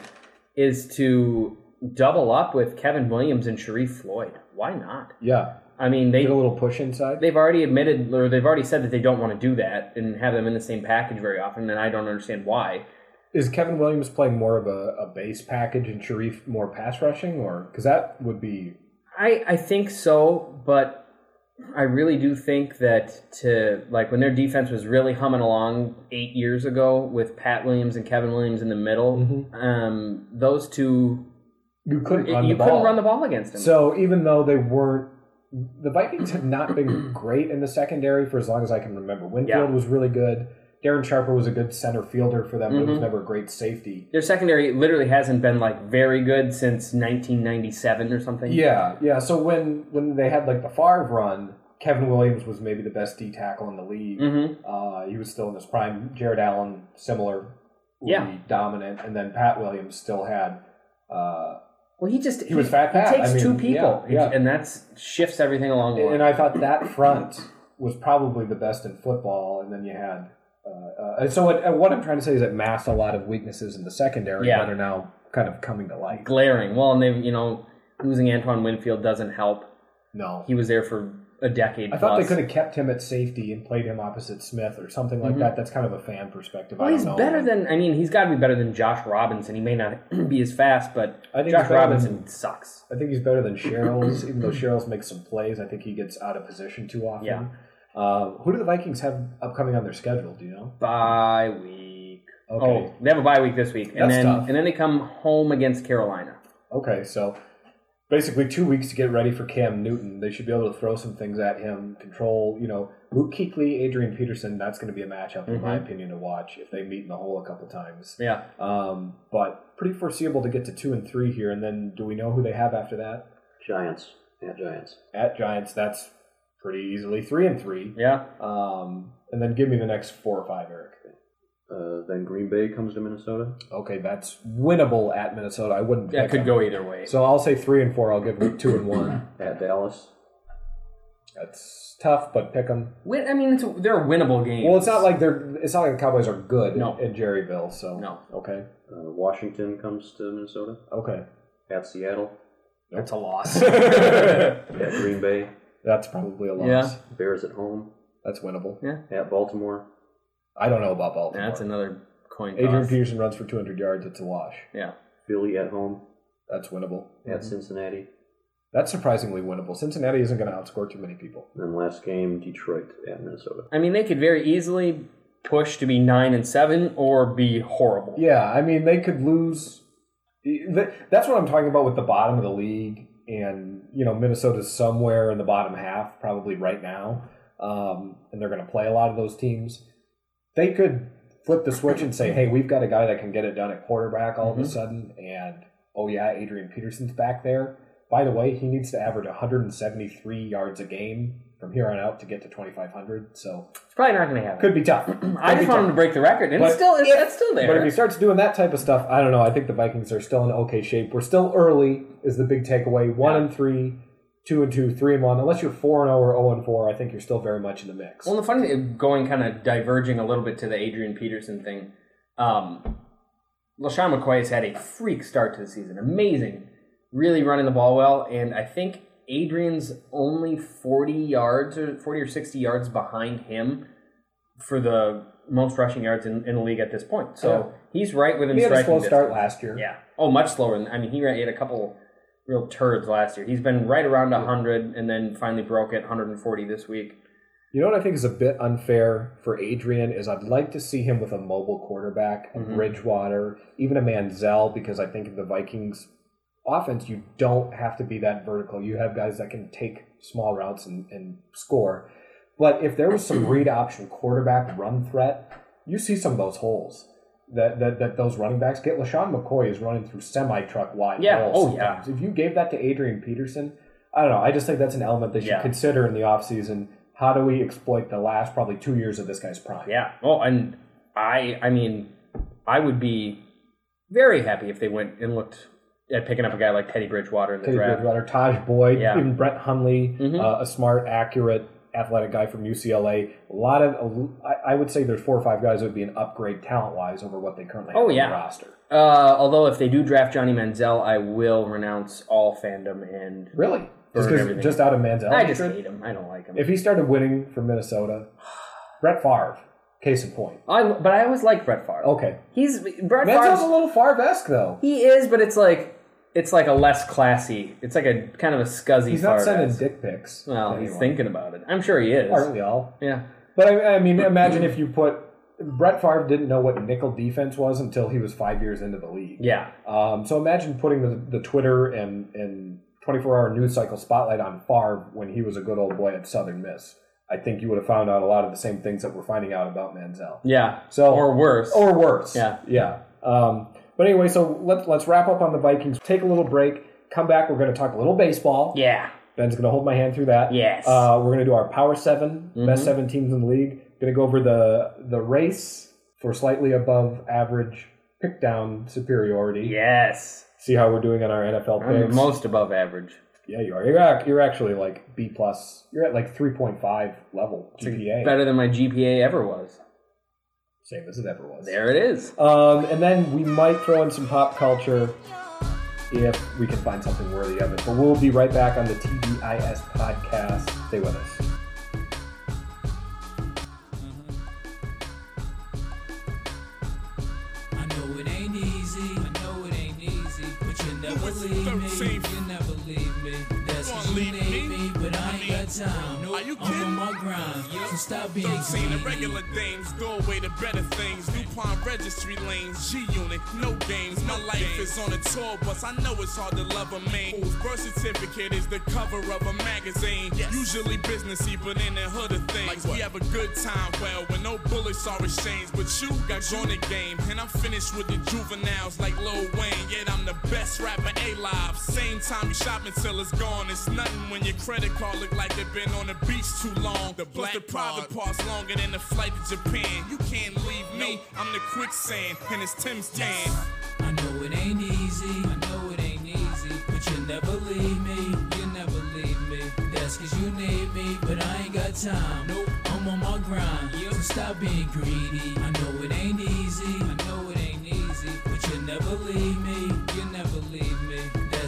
is to double up with Kevin Williams and Sharrif Floyd. Why not? Yeah, I mean, they get a little push inside. they've already admitted or they've already said that they don't want to do that and have them in the same package very often, and I don't understand why. Is Kevin Williams playing more of a, a base package and Sharrif more pass rushing, or because that would be I I think so, but I really do think that to like when their defense was really humming along eight years ago with Pat Williams and Kevin Williams in the middle, Mhm. um, those two you couldn't you run the couldn't ball. run the ball against them. So even though they weren't, the Vikings have not been great in the secondary for as long as I can remember. Winfield Yeah. was really good. Darren Sharper was a good center fielder for them, but Mm-hmm. he was never a great safety. Their secondary literally hasn't been like very good since 1997 or something. Yeah, yeah. So when when they had like the Favre run, Kevin Williams was maybe the best D tackle in the league. hmm Uh, he was still in his prime. Jared Allen, similar, Yeah. dominant, and then Pat Williams still had. Uh, Well, he just He was fat Pat. He takes I mean, two people, yeah, yeah. and that shifts everything along the line. and I thought that front was probably the best in football, and then you had. Uh, uh, so what, uh, what I'm trying to say is it masked a lot of weaknesses in the secondary Yeah. that are now kind of coming to light. glaring. Well, and they, you know, losing Antoine Winfield doesn't help. No, He was there for a decade. I thought they could have kept him at safety and played him opposite Smith or something like Mhm. that. That's kind of a fan perspective. Well, I don't he's know. better than. I mean, he's got to be better than Josh Robinson. He may not be as fast, but I think Josh Robinson than- sucks. I think he's better than Sherels, even though Sherels makes some plays. I think he gets out of position too often. Yeah. Uh, who do the Vikings have upcoming on their schedule? Do you know? Bye week. Okay. Oh, they have a bye week this week, and That's then tough. and then they come home against Carolina. Okay, so basically two weeks to get ready for Cam Newton. They should be able to throw some things at him, control, you know, Luke Kuechly, Adrian Peterson. That's going to be a matchup, in my Mhm. opinion, to watch if they meet in the hole a couple times. Yeah, Um, but pretty foreseeable to get to two and three here. And then do we know who they have after that? Giants at Giants. At Giants, that's pretty easily three and three. yeah. Um, and then give me the next four or five, Eric. Uh, then Green Bay comes to Minnesota. Okay, that's winnable at Minnesota. I wouldn't. That pick could them. go either way. So I'll say three and four. I'll give them two and one. At Dallas. That's tough, but pick them. Win, I mean, it's, they're winnable games. Well, it's not like they're. It's not like the Cowboys are good No. in Jerryville. So No. Okay. Uh, Washington comes to Minnesota. Okay. At Seattle. that's a loss. At Green Bay. That's probably a loss. Yeah. Bears at home. That's winnable. Yeah. At Baltimore. I don't know about Baltimore. that's another coin Adrian toss. Peterson runs for 200 yards. It's a wash. Yeah. Philly at home. That's winnable. At Cincinnati. That's surprisingly winnable. Cincinnati isn't going to outscore too many people. And last game, Detroit at Minnesota. I mean, they could very easily push to be nine and seven or be horrible. Yeah, I mean, they could lose. That's what I'm talking about with the bottom of the league. And, you know, Minnesota's somewhere in the bottom half, probably right now. Um, and they're going to play a lot of those teams. They could flip the switch and say, hey, we've got a guy that can get it done at quarterback all Mm-hmm. of a sudden. And, oh, yeah, Adrian Peterson's back there. By the way, he needs to average 173 yards a game from here on out to get to 2,500. So It's probably not going to happen. could be tough. I just want him to break the record, and But it's still it's, if- still there. But if he starts doing that type of stuff, I don't know. I think the Vikings are still in okay shape. We're still early, is the big takeaway. One Yeah. and three, two and two, three and one. Unless you're four and zero or zero and four, I think you're still very much in the mix. Well, the funny thing, going kind of diverging a little bit to the Adrian Peterson thing, um, LeSean McCoy has had a freak start to the season. Amazing. Really running the ball well. And I think Adrian's only 40 yards or 40 or 60 yards behind him for the most rushing yards in, in the league at this point. So he's right within he had a striking slow start last year. Yeah. Oh, much slower. Than, I mean, he had a couple real turds last year. He's been right around 100 and then finally broke it 140 this week. You know what I think is a bit unfair for Adrian is I'd like to see him with a mobile quarterback, a Mhm. Bridgewater, even a Manziel, because I think in the Vikings offense you don't have to be that vertical. You have guys that can take small routes and, and score. But if there was some read option quarterback run threat, you see some of those holes. That, that, that those running backs get. LeSean McCoy is running through semi truck wide Yeah. Oh, yeah. If you gave that to Adrian Peterson, I don't know. I just think that's an element they should Yeah. consider in the offseason. How do we exploit the last probably two years of this guy's prime? Yeah. Well, and I, I mean, I would be very happy if they went and looked at picking up a guy like Teddy Bridgewater in the Teddy draft. Bridgewater, Tajh Boyd, Yeah. even Brett Hundley, Mhm. uh, a smart, accurate, athletic guy from UCLA. A lot of, I would say there's four or five guys that would be an upgrade talent wise over what they currently have Oh, on the roster. Uh, although if they do draft Johnny Manziel, I will renounce all fandom and Really? Just, just out of Manziel? I just hate him. I don't like him. If he started winning for Minnesota, Brett Favre, case in point. I, but I always like Brett Favre. Okay. He's Brett Manziel's a little Favre-esque, though. He is, but it's like it's like a less classy. It's like a kind of a scuzzy. He's not sending Favre-esque. dick pics. Well, he's anyone. thinking about it. I'm sure he is. Aren't we all? Yeah. But I, I mean, imagine if you put Brett Favre didn't know what nickel defense was until he was five years into the league. Yeah. Um, so imagine putting the, the Twitter and, and 24 hour news cycle spotlight on Favre when he was a good old boy at Southern Miss. I think you would have found out a lot of the same things that we're finding out about Manziel. Yeah. So or worse. or worse. Yeah. yeah. Um, but anyway, so let's let's wrap up on the Vikings. Take a little break. Come back. We're going to talk a little baseball. yeah. Ben's going to hold my hand through that. Yes. Uh, we're going to do our Power 7 Mhm. best seven teams in the league. Going to go over the the race for slightly above average pick down superiority. Yes. See how we're doing on our NFL I'm picks. most above average. yeah, you are. You're, ac- you're actually like B plus. You're at like 3.5 level GPA. Better than my GPA ever was. Same as it ever was. There it is. Um, and then we might throw in some pop culture if we can find something worthy of it. But we'll be right back on the TDIS podcast. Stay with us. You I'm on my grind. So stop being Seen the greedy. regular dames, doorway to better things. DuPont registry lanes, G unit, no games. My life is on a tour bus. I know it's hard to love a man whose birth certificate is the cover of a magazine. Usually businessy, but in the hood of things. we have a good time, well, when no bullets are exchanged. But you got on the game, and I'm finished with the juveniles like Lil Wayne. Yet I'm the best rapper alive. Same time you shopping till it's gone. It's nothing when your credit card look like it been on a the beach too long. The black the private parts longer than the flight to Japan. You can't leave me. I'm the quicksand, and it's Tim's tan. I know it ain't easy. I know it ain't easy. But you never leave me. You never leave me. That's cause you need me. But I ain't got time. Nope. I'm on my grind. So stop being greedy. I know it ain't easy. I know it ain't easy. But you never leave me.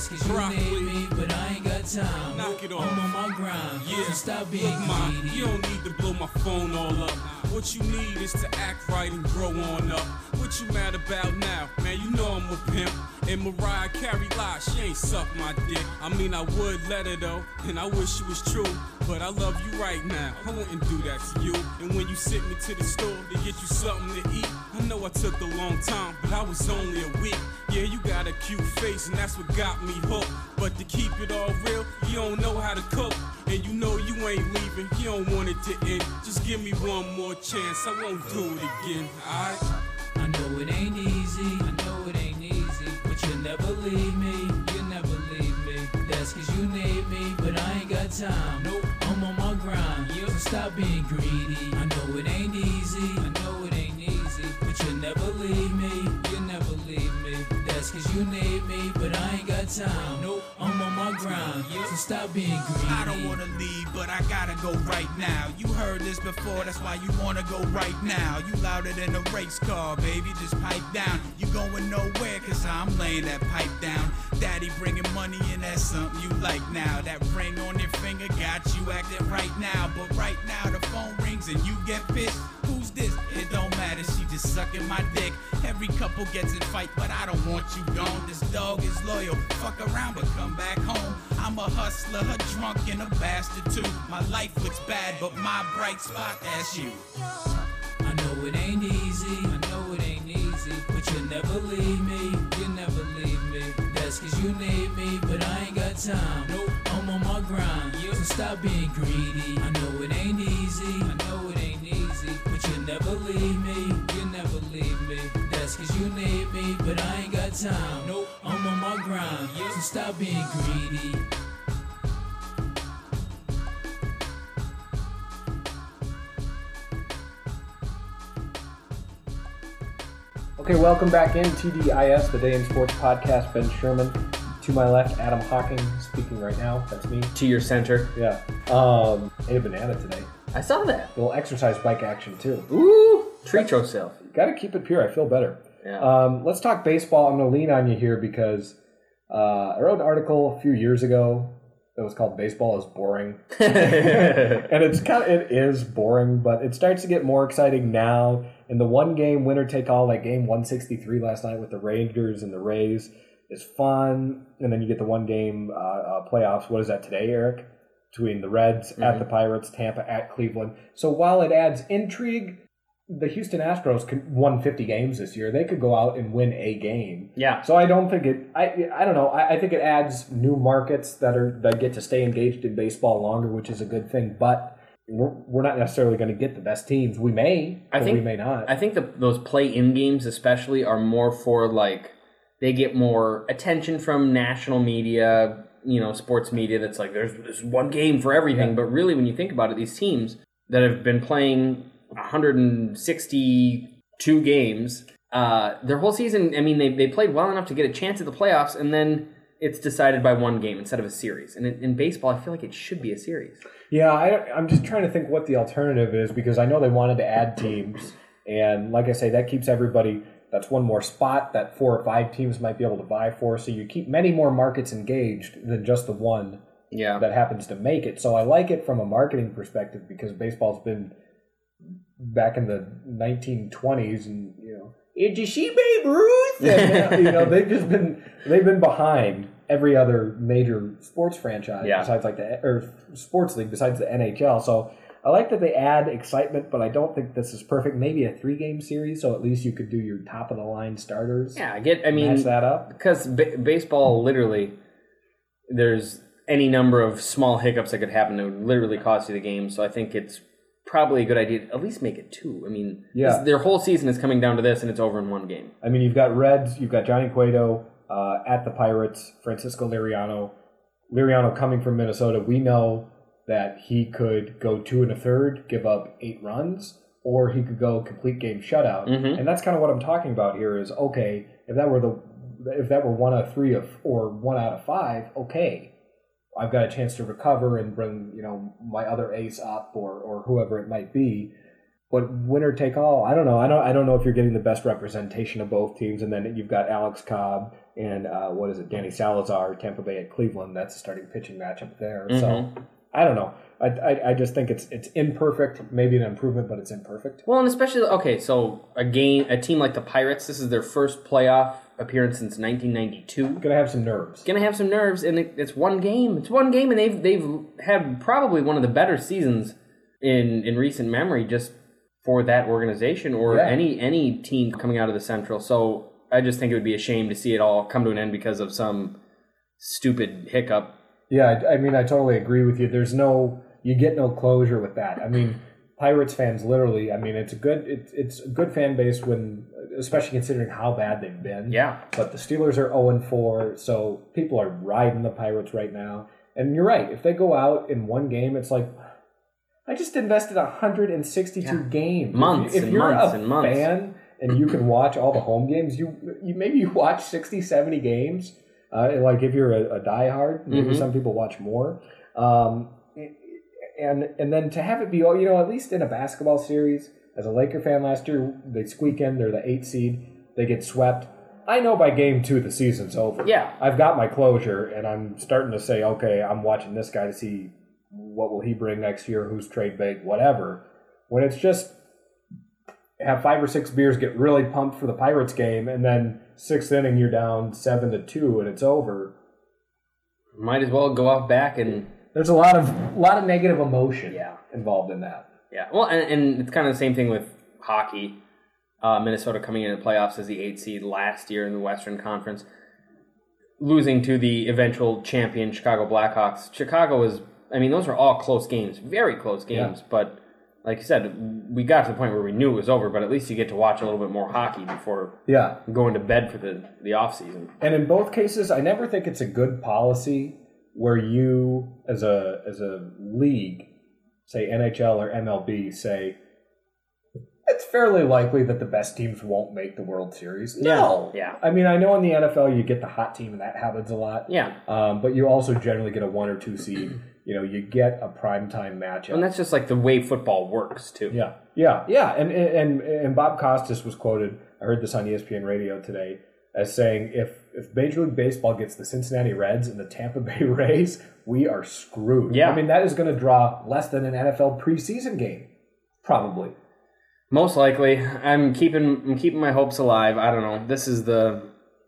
You never leave me. That's That's cause you Broccoli. need me, but I ain't got time. Knock it off. I'm on my grind. Yeah, So stop being Look, Ma, you don't need to blow my phone all up. What you need is to act right and grow on up. What you mad about now? Man, you know I'm a pimp. And Mariah Carey lied, she ain't suck my dick. I mean, I would let her though, and I wish it was true. But I love you right now, I wouldn't do that to you. And when you sent me to the store to get you something to eat, I know I took a long time, but I was only a week. Yeah, you got a cute face, and that's what got me hooked. But to keep it all real, you don't know how to cook. And you know you ain't leaving, you don't want it to end. Just give me one more chance, I won't do it again, alright? I know it ain't easy, I know it ain't easy, but you'll never leave me, you'll never leave me. That's cause you need me, but I ain't got time. Nope, I'm on my grind, so stop being greedy. I know it ain't easy, I know it ain't easy, but you'll never leave me, Cause you need me, but I ain't got time. Nope, I'm on my grind, so stop being greedy. I don't wanna leave, but I gotta go right now. You heard this before, that's why you wanna go right now. You louder than a race car, baby, just pipe down. You going nowhere, cause I'm laying that pipe down. Daddy bringing money in, that's something you like now. That ring on your finger got you acting right now. But right now, the phone rings and you get pissed. Who's this? It don't matter, she just sucking my dick. Every couple gets in fight, but I don't want you gone. This dog is loyal, fuck around, but come back home. I'm a hustler, a drunk and a bastard too. My life looks bad, but my bright spot, that's you. I know it ain't easy, I know it ain't easy, but you'll never leave me, you'll never leave me. That's cause you need me, but I ain't got time. Nope, I'm on my grind, so stop being greedy. I know it ain't easy, I know it ain't easy, but you'll never leave me, cause you need me, but I ain't got time. Nope, I'm on my grind, so stop being greedy. Okay, welcome back in TDIS, the Day in Sports podcast. Ben Sherman. To my left, Adam Hawking speaking right now. That's me. To your center. Yeah. Um, ate a banana today. I saw that. little exercise bike action too. Ooh, treat yourself. Got to keep it pure. I feel better. Yeah. Um, let's talk baseball. I'm going to lean on you here because uh, I wrote an article a few years ago that was called "Baseball is Boring," and it's kind of it is boring, but it starts to get more exciting now. In the one game winner take all, like game 163 last night with the Rangers and the Rays, is fun, and then you get the one game uh, uh, playoffs. What is that today, Eric? Between the Reds at the Pirates, Tampa at Cleveland. So while it adds intrigue, the Houston Astros could, won 50 games this year. They could go out and win a game. Yeah. So I don't think it. I I don't know. I, I think it adds new markets that are that get to stay engaged in baseball longer, which is a good thing. But we're, we're not necessarily going to get the best teams. We may, I but think we may not. I think the, those play-in games, especially, are more for like they get more attention from national media, you know, sports media. That's like there's this one game for everything. But really, when you think about it, these teams that have been playing 162 games, uh, their whole season. I mean, they they played well enough to get a chance at the playoffs, and then it's decided by one game instead of a series. And in, in baseball, I feel like it should be a series. Yeah, I, I'm just trying to think what the alternative is because I know they wanted to add teams, and like I say, that keeps everybody. That's one more spot that four or five teams might be able to buy for. So you keep many more markets engaged than just the one Yeah. that happens to make it. So I like it from a marketing perspective because baseball's been back in the 1920s, and you know, did you see Babe Ruth? And, you know, they've just been they've been behind every other major sports franchise Yeah. besides like the or sports league besides the NHL. So I like that they add excitement, but I don't think this is perfect. Maybe a three game series, so at least you could do your top of the line starters. Yeah, I get. I mean, match that up. because ba- baseball literally there's any number of small hiccups that could happen that would literally cost you the game so i think it's probably a good idea to at least make it two i mean Yeah. this- their whole season is coming down to this and it's over in one game I mean, you've got Reds, you've got Johnny Cueto uh, at the Pirates, Francisco Liriano. Liriano coming from Minnesota, we know that he could go two and a third, give up eight runs, or he could go complete game shutout. Mhm. And that's kind of what I'm talking about here. Is okay if that were the if that were one out of three of or one out of five, okay. I've got a chance to recover and bring you know my other ace up or or whoever it might be. but winner take all. I don't know. I don't. I don't know if you're getting the best representation of both teams. And then you've got Alex Cobb and uh, what is it, Danny Salazar, Tampa Bay at Cleveland. That's a starting pitching matchup there. So I don't know. I, I, I just think it's it's imperfect. Maybe an improvement, but it's imperfect. Well, and especially okay, so a game, a team like the Pirates, this is their first playoff appearance since 1992. Gonna have some nerves. Gonna have some nerves, and it, it's one game. It's one game, and they've they've had probably one of the better seasons in in recent memory, just for that organization or Yeah. any any team coming out of the Central. So I just think it would be a shame to see it all come to an end because of some stupid hiccup. Yeah, I, I mean, I totally agree with you. There's no, you get no closure with that. I mean, Pirates fans literally. I mean, it's a good, it's it's a good fan base when, especially considering how bad they've been. Yeah. But the Steelers are zero and four, so people are riding the Pirates right now. And you're right. If they go out in one game, it's like. I just invested 162 games. Months if, and you're months a and months. fan and you can watch all the home games, you you maybe you watch 60, 70 games. Uh, like if you're a, a diehard, maybe Mhm. some people watch more. Um, and and then to have it be, you know, at least in a basketball series, as a Laker fan last year, they squeak in, they're the eight seed, they get swept. I know by game two the season's over. Yeah. I've got my closure, and I'm starting to say, okay, I'm watching this guy to see what will he bring next year, who's trade bait, whatever. When it's just have five or six beers, get really pumped for the Pirates game, and then sixth inning you're down seven to two, and it's over. Might as well go off back and There's a lot of a lot of negative emotion Yeah. involved in that. Yeah, well, and, and it's kind of the same thing with hockey. Uh, Minnesota coming in the playoffs as the eight seed last year in the Western Conference, losing to the eventual champion Chicago Blackhawks. Chicago was, I mean, those were all close games, very close games. But like you said, we got to the point where we knew it was over. But at least you get to watch a little bit more hockey before Yeah, going to bed for the the off season. and in both cases, I never think it's a good policy where you, as a as a league, say NHL or MLB, say it's fairly likely that the best teams won't make the World Series. No, Yeah. I mean, I know in the NFL you get the hot team, and that happens a lot. Yeah, Um, but you also generally get a one or two seed. You know, you get a primetime matchup. and that's just like the way football works too. Yeah, yeah, yeah. And and and Bob Costas was quoted. I heard this on ESPN Radio today as saying, if if Major League Baseball gets the Cincinnati Reds and the Tampa Bay Rays, we are screwed. Yeah. I mean that is going to draw less than an NFL preseason game, probably. Most likely, I'm keeping I'm keeping my hopes alive. I don't know. This is the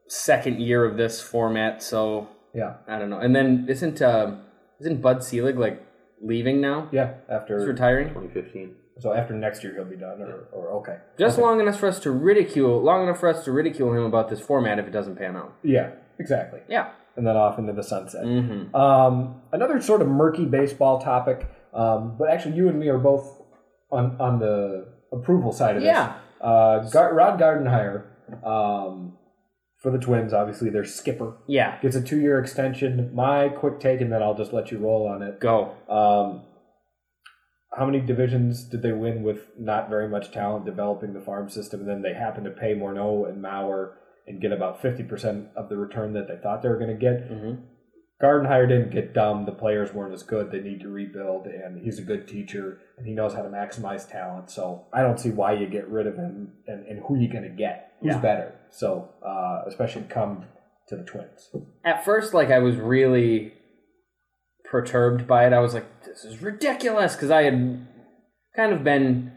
second year of this format, so Yeah, I don't know. And then isn't uh, isn't Bud Selig like leaving now? yeah. He's After retiring. 2015. So after next year he'll be done, or, or okay. Just Okay. long enough for us to ridicule, long enough for us to ridicule him about this format if it doesn't pan out. Yeah, exactly. Yeah. And then off into the sunset. Mm-hmm. Um, another sort of murky baseball topic, um, but actually, you and me are both on on the approval side of Yeah. this. Uh, Gar- Rod Gardenhire um, for the Twins, obviously their skipper Yeah. gets a two year extension. My quick take, and then I'll just let you roll on it. Go. Um, how many divisions did they win with not very much talent developing the farm system, and then they happen to pay Morneau and Mauer and get about fifty percent of the return that they thought they were going to get? Mm-hmm. Gardenhire didn't get dumb. The players weren't as good. They need to rebuild, and he's a good teacher, and he knows how to maximize talent. So I don't see why you get rid of him, and, and who you going to get? Who's Yeah. better? So uh, especially come to the Twins. At first, like I was really perturbed by it. I was like, "This is ridiculous," because I had kind of been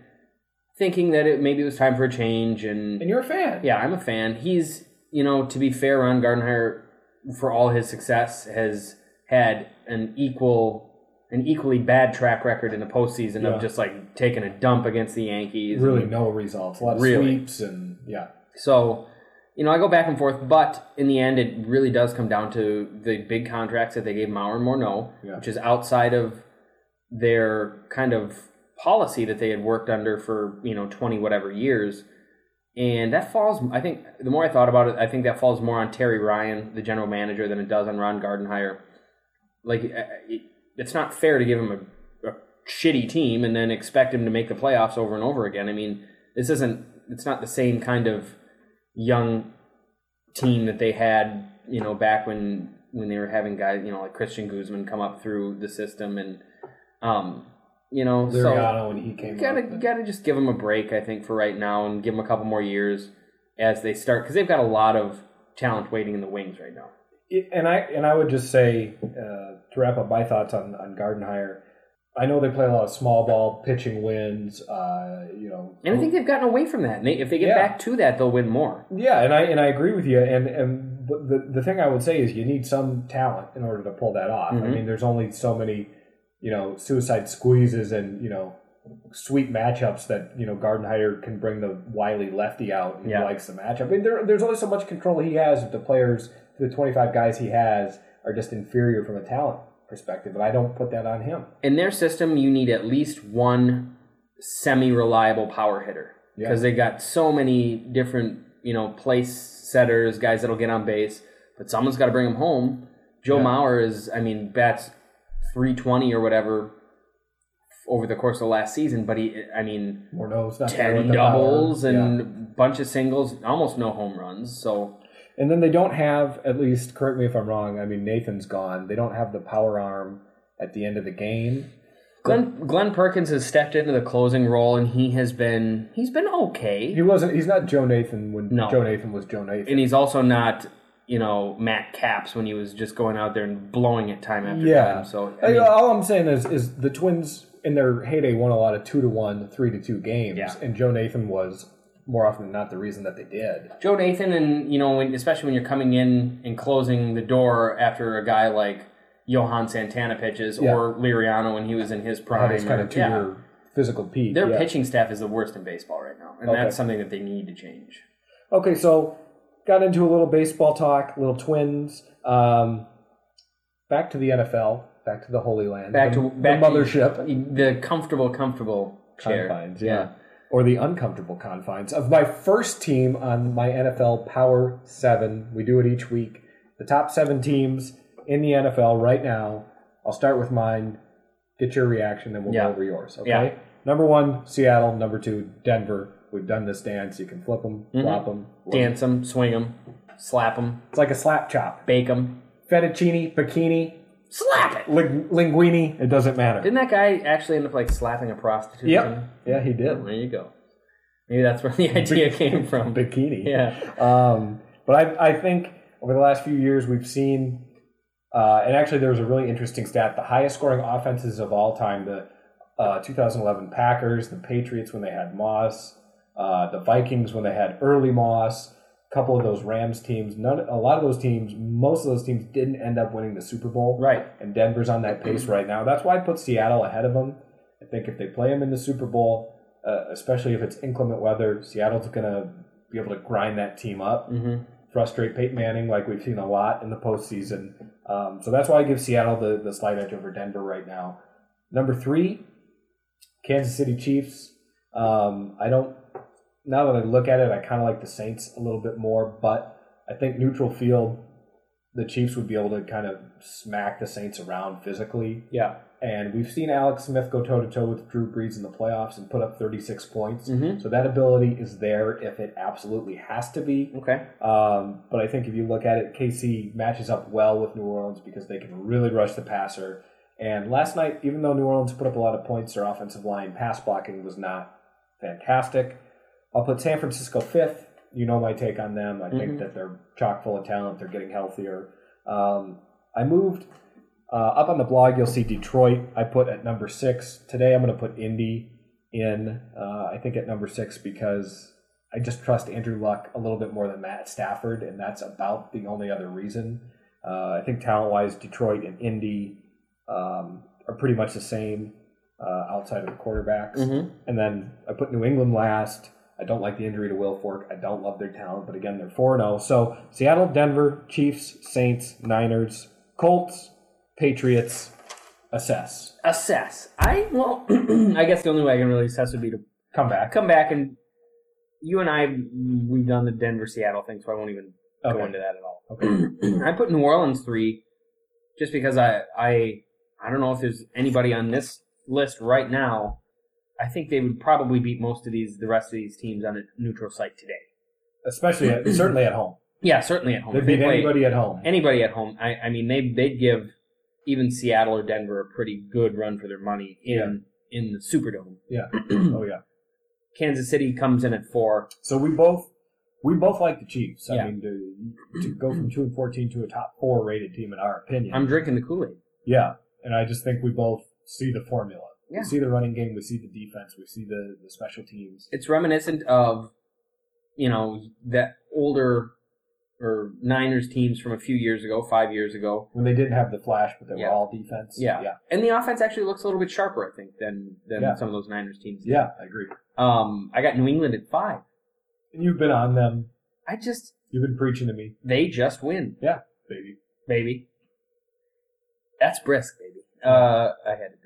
thinking that it maybe it was time for a change, and And you're a fan. Yeah, I'm a fan. He's, you know, to be fair, Ron Gardenhire, for all his success, has had an equal, an equally bad track record in the postseason Yeah. of just like taking a dump against the Yankees. Really, no results. A lot of Really. sweeps, and yeah. So, you know, I go back and forth, but in the end, it really does come down to the big contracts that they gave Mauer and Morneau, Yeah. which is outside of their kind of policy that they had worked under for, you know, 20 whatever years. And that falls, I think, the more I thought about it, I think that falls more on Terry Ryan, the general manager, than it does on Ron Gardenhire. Like, uh, it's not fair to give him a, a shitty team and then expect him to make the playoffs over and over again. I mean, this isn't, it's not the same kind of young team that they had, you know, back when when they were having guys, you know, like Cristian Guzman come up through the system and um You know, so when he came. you gotta up. you gotta just give them a break. I think for right now and give them a couple more years as they start because they've got a lot of talent waiting in the wings right now. It- and I and I would just say uh, to wrap up my thoughts on on Gardenhire. I know they play a lot of small ball pitching wins. Uh, you know, And I think they've gotten away from that. And they, if they get Yeah. back to that, they'll win more. Yeah, and I and I agree with you. And and the the thing I would say is you need some talent in order to pull that off. I Mhm. mean, there's only so many, you know, suicide squeezes and you know, sweet matchups that you know Gardenhire can bring the wily lefty out and Yeah. he likes the matchup. I mean, there, there's only so much control he has if the players, the 25 guys he has, are just inferior from a talent perspective, and I don't put that on him. In their system, you need at least one semi-reliable power hitter Yeah. because they got so many different, you know, place setters, guys that'll get on base, but someone's got to bring them home. Joe Yeah. Mauer is, I mean, bats 320 or whatever over the course of the last season, but he, I mean, Morneau's not 10 doubles and Yeah. bunch of singles, almost no home runs. So And then they don't have, at least, correct me if I'm wrong, I mean, Nathan's gone. They don't have the power arm at the end of the game. Glenn Glenn Perkins has stepped into the closing role, and he has been he's been okay. He wasn't, he's not Joe Nathan when No. Joe Nathan was Joe Nathan. and he's also not you know Matt Capps when he was just going out there and blowing it time after yeah. time. So I I- mean, all I'm saying is, is the Twins in their heyday won a lot of two to one, three to two games, Yeah. and Joe Nathan was more often than not the reason that they did. Joe Nathan, and you know when, especially when you're coming in and closing the door after a guy like Johan Santana pitches Yeah. or Liriano when he was in his prime. It's kind of to yeah. your physical peak. Their yeah. pitching staff is the worst in baseball right now, and Okay. that's something that they need to change. Okay, so got into a little baseball talk, little Twins. Um, back to the NFL, back to the Holy Land, Back the, to the back to mothership. the comfortable, comfortable chair. confines, yeah. Or the uncomfortable confines of my first team on my NFL Power 7. We do it each week. The top seven teams in the NFL right now. I'll start with mine. Get your reaction, then we'll Yeah. go over yours. Okay. Yeah. Number one, Seattle. Number two, Denver. We've done this dance. You can flip them, Mm-hmm. flop them, Dance them, swing them, slap them, It's like a slap chop. bake them, Fettuccine, bikini, slap it. ling- linguine. It doesn't matter. Didn't that guy actually end up like slapping a prostitute? or Yep. something? Yeah, he did. There you go. Maybe that's where the idea came from. Bikini. Yeah. Um, but I, I think over the last few years we've seen, uh, and actually there was a really interesting stat: the highest scoring offenses of all time, the uh, 2011 Packers, the Patriots when they had Moss, uh, the Vikings when they had early Moss, a couple of those Rams teams. None, a lot of those teams, most of those teams didn't end up winning the Super Bowl. Right. And Denver's on that pace right now. That's why I put Seattle ahead of them. I think if they play them in the Super Bowl, uh, especially if it's inclement weather, Seattle's going to be able to grind that team up, Mm-hmm. frustrate Peyton Manning like we've seen a lot in the postseason. Um, so that's why I give Seattle the, the slight edge over Denver right now. Number three, Kansas City Chiefs. Um, I don't. Now that I look at it, I kind of like the Saints a little bit more, but I think neutral field, the Chiefs would be able to kind of smack the Saints around physically. Yeah. And we've seen Alex Smith go toe to toe with Drew Brees in the playoffs and put up 36 points. Mhm. So that ability is there if it absolutely has to be. Okay. Um, but I think if you look at it, KC matches up well with New Orleans because they can really rush the passer. And last night, even though New Orleans put up a lot of points, their offensive line pass blocking was not fantastic. I'll put San Francisco fifth. You know my take on them. I think Mhm. that they're chock full of talent. They're getting healthier. Um, I moved uh, up on the blog. You'll see Detroit. I put at number six. Today I'm going to put Indy in. Uh, I think at number six because I just trust Andrew Luck a little bit more than Matt Stafford, and that's about the only other reason. Uh, I think talent wise, Detroit and Indy um, are pretty much the same uh, outside of the quarterbacks. Mhm. And then I put New England last. I don't like the injury to Wilfork. I don't love their talent, but again, they're 4 0. So Seattle, Denver, Chiefs, Saints, Niners, Colts, Patriots, assess. Assess. I well, I guess the only way I can really assess would be to Come back. come back and you and I we've done the Denver Seattle thing, so I won't even go into that at all. Okay. I put New Orleans three, just because I I I don't know if there's anybody on this list right now. I think they would probably beat most of these the rest of these teams on a neutral site today. Especially, at, certainly at home. Yeah, certainly at home. They If they beat play anybody at home. anybody at home. I, I mean they they'd give even Seattle or Denver a pretty good run for their money in in the Superdome. Yeah. oh yeah. Kansas City comes in at four. So we both we both like the Chiefs. I Yeah. mean, to, to go from two and fourteen to a top four rated team in our opinion. I'm drinking the Kool Aid. yeah, and I just think we both see the formula. Yeah. We see the running game. We see the defense. We see the the special teams. It's reminiscent of, you know, that older or Niners teams from a few years ago, five years ago. When they didn't have the flash, but they Yeah. were all defense. Yeah. yeah, And the offense actually looks a little bit sharper, I think, than than Yeah. some of those Niners teams. did. yeah. I agree. Um, I got New England at five. And you've been on them. I just You've been preaching to me. they just win, Yeah, baby. baby. That's brisk, baby. Uh, I had to.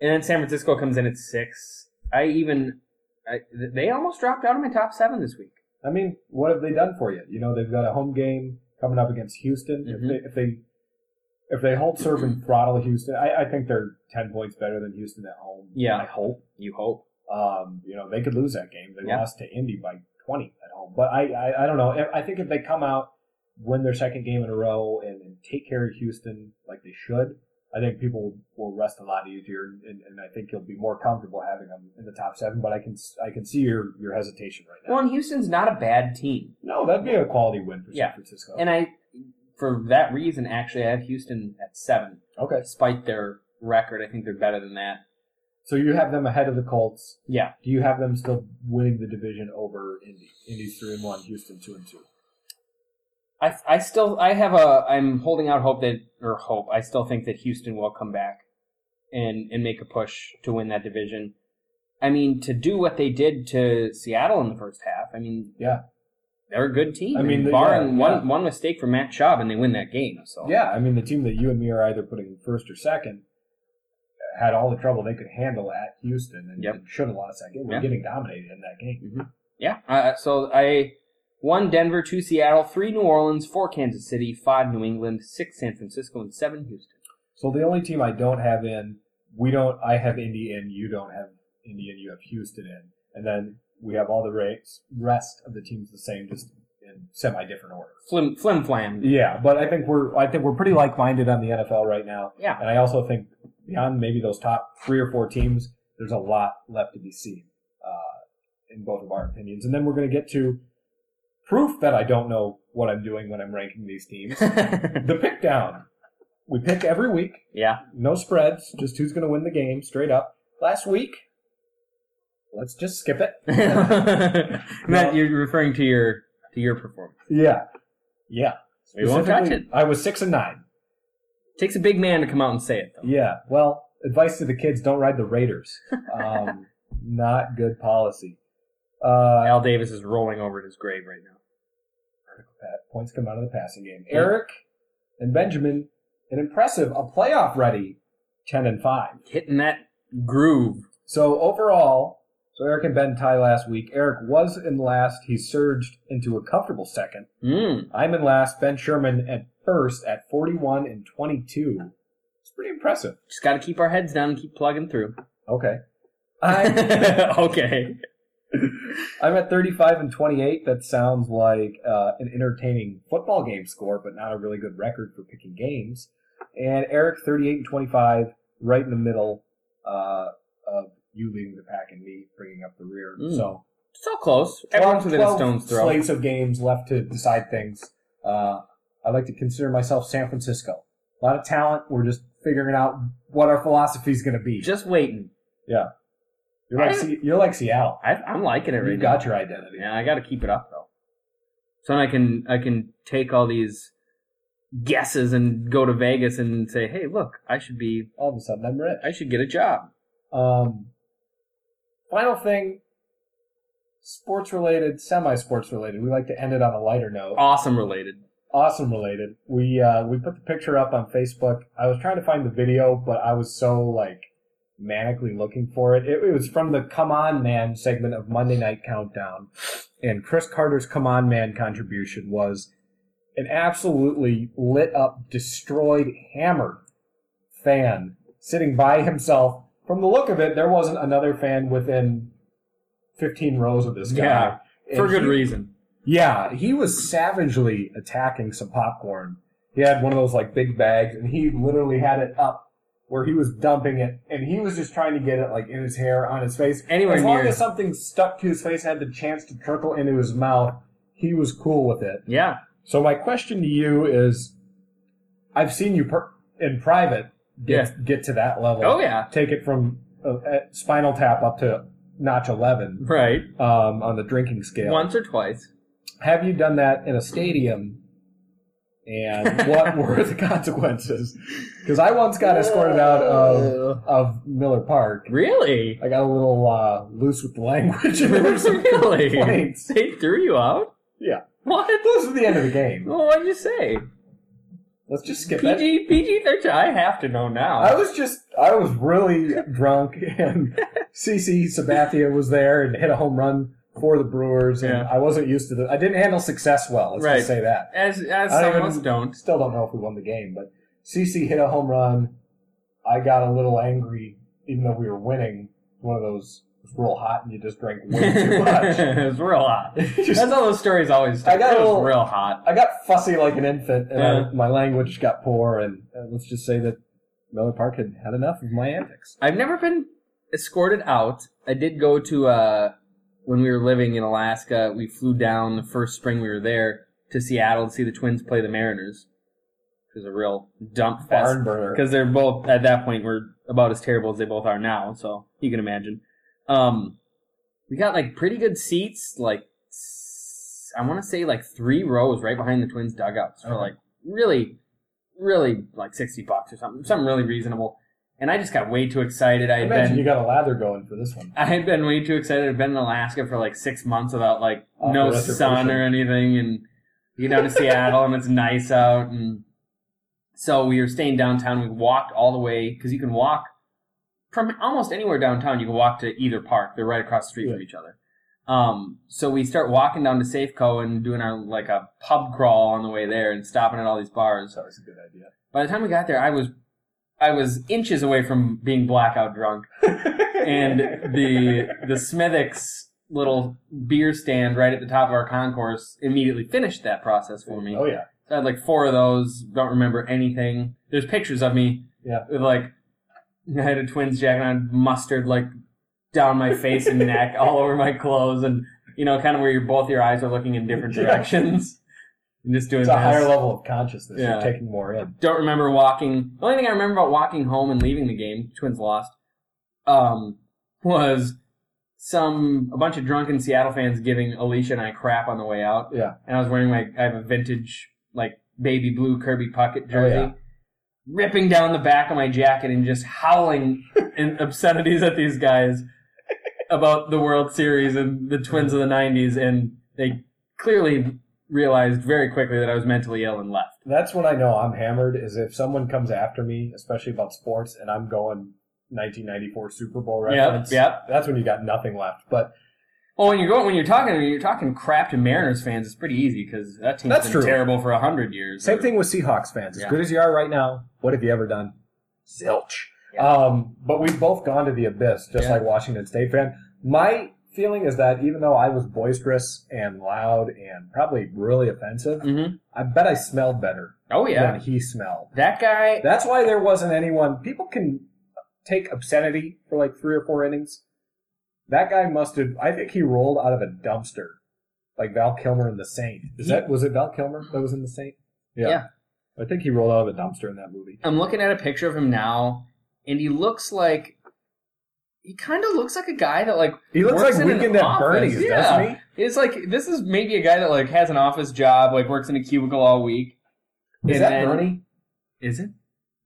And then San Francisco comes in at six. I even, I, they almost dropped out of my top seven this week. I mean, what have they done for you? You know, they've got a home game coming up against Houston. Mhm. If they if they if they hold serve and throttle Houston, I, I think they're ten points better than Houston at home. Yeah. I hope. You hope. Um, you know, they could lose that game. They Yeah. lost to Indy by twenty at home. But I, I, I don't know. I- I think if they come out, win their second game in a row, and, and take care of Houston like they should, I think people will rest a lot easier, and, and I think you'll be more comfortable having them in the top seven. But I can I can see your your hesitation right now. Well, and Houston's not a bad team. No, that'd be a quality win for Yeah. San Francisco. And I, for that reason, actually, I have Houston at seven. okay, Despite their record, I think they're better than that. so you have them ahead of the Colts. Yeah. Do you have them still winning the division over Indy? Indy's three and one, Houston two and two. I, I still I have a I'm holding out hope that or hope I still think that Houston will come back and and make a push to win that division. I mean to do what they did to Seattle in the first half. I mean Yeah. they're a good team. I mean, the- barring yeah, yeah. one one mistake from Matt Schaub and they win that game. So Yeah, I mean the team that you and me are either putting first or second had all the trouble they could handle at Houston and, Yep. should have lost that game. We're Yeah. getting dominated in that game. yeah. Uh, so I one Denver, two Seattle, three New Orleans, four Kansas City, five New England, six San Francisco, and seven Houston. So the only team I don't have in, we don't. I have Indy in. You don't have Indy in. You have Houston in, and then we have all the rates, rest of the teams the same, just in semi different order. Flim flim flam. Yeah, but I think we're I think we're pretty like minded on the NFL right now. Yeah. And I also think beyond maybe those top three or four teams, there's a lot left to be seen uh, in both of our opinions. And then we're going to get to proof that I don't know what I'm doing when I'm ranking these teams. the pick down. We pick every week, yeah. no spreads, just who's going to win the game straight up. Last week, let's just skip it. Matt, you're referring to your to your performance. Yeah. Yeah. We won't touch it. I was six and nine. Takes a big man to come out and say it, though. Yeah. Well, advice to the kids: don't ride the Raiders. Um, not good policy. Uh, Al Davis is rolling over in his grave right now. Points come out of the passing game. Eric and Benjamin, an impressive, a playoff ready, ten and five. Hitting that groove. So overall, so Eric and Ben tie last week. Eric was in last. He surged into a comfortable second. Mm. I'm in last. Ben Sherman at first at 41 and 22. It's pretty impressive. Just got to keep our heads down and keep plugging through. Okay. I, okay. I'm at 35 and 28. That sounds like uh, an entertaining football game score, but not a really good record for picking games. And Eric, 38 and 25, right in the middle uh, of you leading the pack and me bringing up the rear. Mm. So It's all close. Everyone's 12 within a 12 stone's throw. Slates of games left to decide things. Uh, I like to consider myself San Francisco. A lot of talent. We're just figuring out what our philosophy is going to be. Just waiting. yeah. You're like, I- Se- you're like Seattle. I, I'm liking it right You've now. got your identity. Yeah, I got to keep it up though. So then I can I can take all these guesses and go to Vegas and say, hey, look, I should be All of a sudden, I'm rich. I should get a job. Um, final thing, sports related, semi sports related. We like to end it on a lighter note. Awesome related. Awesome related. We uh, we put the picture up on Facebook. I was trying to find the video, but I was so like manically looking for it. It, it was from the Come On Man segment of Monday Night Countdown, and Cris Carter's Come On Man contribution was an absolutely lit up, destroyed, hammered fan sitting by himself. From the look of it, there wasn't another fan within 15 rows of this guy. Yeah, For And good he- reason. yeah, he was savagely attacking some popcorn. He had one of those like big bags, and he literally had it up where he was dumping it, and he was just trying to get it like in his hair, on his face. Anywhere as long near- as something stuck to his face, had the chance to trickle into his mouth, he was cool with it. Yeah. So my question to you is, I've seen you per- in private get get to that level. Oh, yeah. take it from uh, uh, spinal tap up to notch eleven Right. um, on the drinking scale. Once or twice. Have you done that in a stadium? And what were the consequences? Because I once got escorted out of, of Miller Park. Really? I got a little uh, loose with the language, and there were some really? complaints. They threw you out? Yeah, What? this was the end of the game. Well, what'd you say? Let's just skip that. PG PG thirteen. I have to know now. I was just, I was really drunk, and CC Sabathia was there and hit a home run for the Brewers, and Yeah. I wasn't used to the. I didn't handle success well. Let's Right. just say that. as as I some of us even- don't. Still don't know if we won the game, but CC hit a home run. I got a little angry, even though we were winning. One of those was real hot, and you just drank way too much. it was real hot. Just- That's how those stories always start. I got it was little- real hot. I got fussy like an infant, and Yeah. I, my language got poor. And uh, let's just say that Miller Park had had enough of my antics. I've never been escorted out. I did go to uh when we were living in Alaska. We flew down the first spring we were there to Seattle to see the Twins play the Mariners. It was a real dump fest because they're both at that point were about as terrible as they both are now. So you can imagine. Um, we got like pretty good seats, like I want to say like three rows right behind the Twins dugouts for Okay. like really, really like sixty bucks or something, something really reasonable. And I just got way too excited. I had imagine been you got a lather going for this one. I had been way too excited. I'd been in Alaska for like six months without like Off no sun or anything, and you get down to Seattle and it's nice out, and so we were staying downtown. We walked all the way because you can walk from almost anywhere downtown. You can walk to either park; they're right across the street from each other. Um, so we start walking down to Safeco and doing our like a pub crawl on the way there, and stopping at all these bars. That's was a good idea. By the time we got there, I was I was inches away from being blackout drunk and the the Smithwick's little beer stand right at the top of our concourse immediately finished that process for me. Oh yeah. So I had like four of those. Don't remember anything. There's pictures of me Yeah. with like I had a twins jacket on, mustard like down my face and neck, all over my clothes, and you know, kind of where your both your eyes are looking in different directions. And just doing It's a this. higher level of consciousness. Yeah. You're taking more in. don't remember walking. The only thing I remember about walking home and leaving the game, Twins lost, um, was some a bunch of drunken Seattle fans giving Alicia and I crap on the way out. Yeah. And I was wearing my I have a vintage like baby blue Kirby Puckett jersey. Oh, yeah. Ripping down the back of my jacket and just howling in obscenities at these guys about the World Series and the Twins of the '90s, and they clearly realized very quickly that I was mentally ill and left. That's when I know I'm hammered. Is if someone comes after me, especially about sports, and I'm going 1994 Super Bowl Yep, reference. yep. That's when you got nothing left. But Well, when you're going, when you're talking, when you're talking crap to Mariners fans, it's pretty easy because that team's That's been true. terrible for a hundred years. same thing with Seahawks fans. As Yeah. good as you are right now, what have you ever done? Zilch. Yeah. Um, but we've both gone to the abyss, just Yeah. like Washington State fan. My feeling is that even though I was boisterous and loud and probably really offensive, hmm I bet I smelled better Oh yeah, than he smelled. that guy. That's why there wasn't anyone. People can take obscenity for like three or four innings. That guy must have. I think he rolled out of a dumpster, like Val Kilmer in The Saint. Is that was it Val Kilmer that was in The Saint? Yeah. I think he rolled out of a dumpster in that movie. I'm looking at a picture of him now, and he looks like he kind of looks like a guy that like He looks works like in an Weekend at office. Bernie's, yeah. doesn't he? It's like this is maybe a guy that like has an office job, like works in a cubicle all week. Is And that then- Bernie? Is it?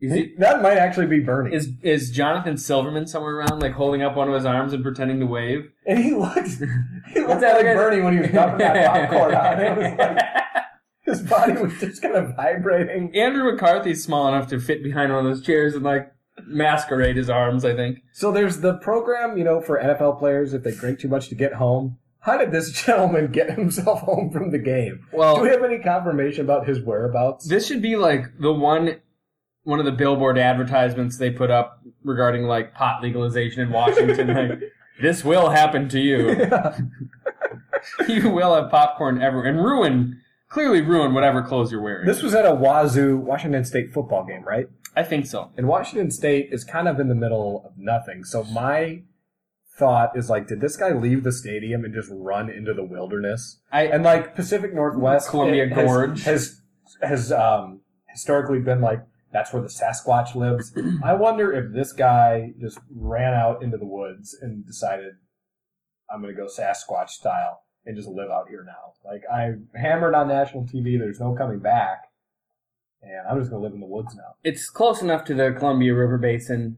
Is it? That might actually be Bernie. Is is Jonathan Silverman somewhere around, like holding up one of his arms and pretending to wave? and he looks he that like Bernie when he was dumping that popcorn out. It was like his body was just kind of vibrating. Andrew McCarthy's small enough to fit behind one of those chairs and like masquerade his arms. I think. So there's the program, you know, for NFL players if they drink too much to get home. How did this gentleman get himself home from the game? Well, Do we have any confirmation about his whereabouts? This should be like the one one of the billboard advertisements they put up regarding like pot legalization in Washington. like this will happen to you. you will have popcorn ever and ruin clearly ruin whatever clothes you're wearing. this was at a Wazoo Washington State football game, right? I think so. And Washington State is kind of in the middle of nothing. So my thought is like, did this guy leave the stadium and just run into the wilderness? I And like Pacific Northwest, Columbia has- Gorge. has has um, historically been like that's where the Sasquatch lives. I wonder if this guy just ran out into the woods and decided I'm going to go Sasquatch style and just live out here now. Like I hammered on national TV, there's no coming back, and I'm just going to live in the woods now. it's close enough to the Columbia River Basin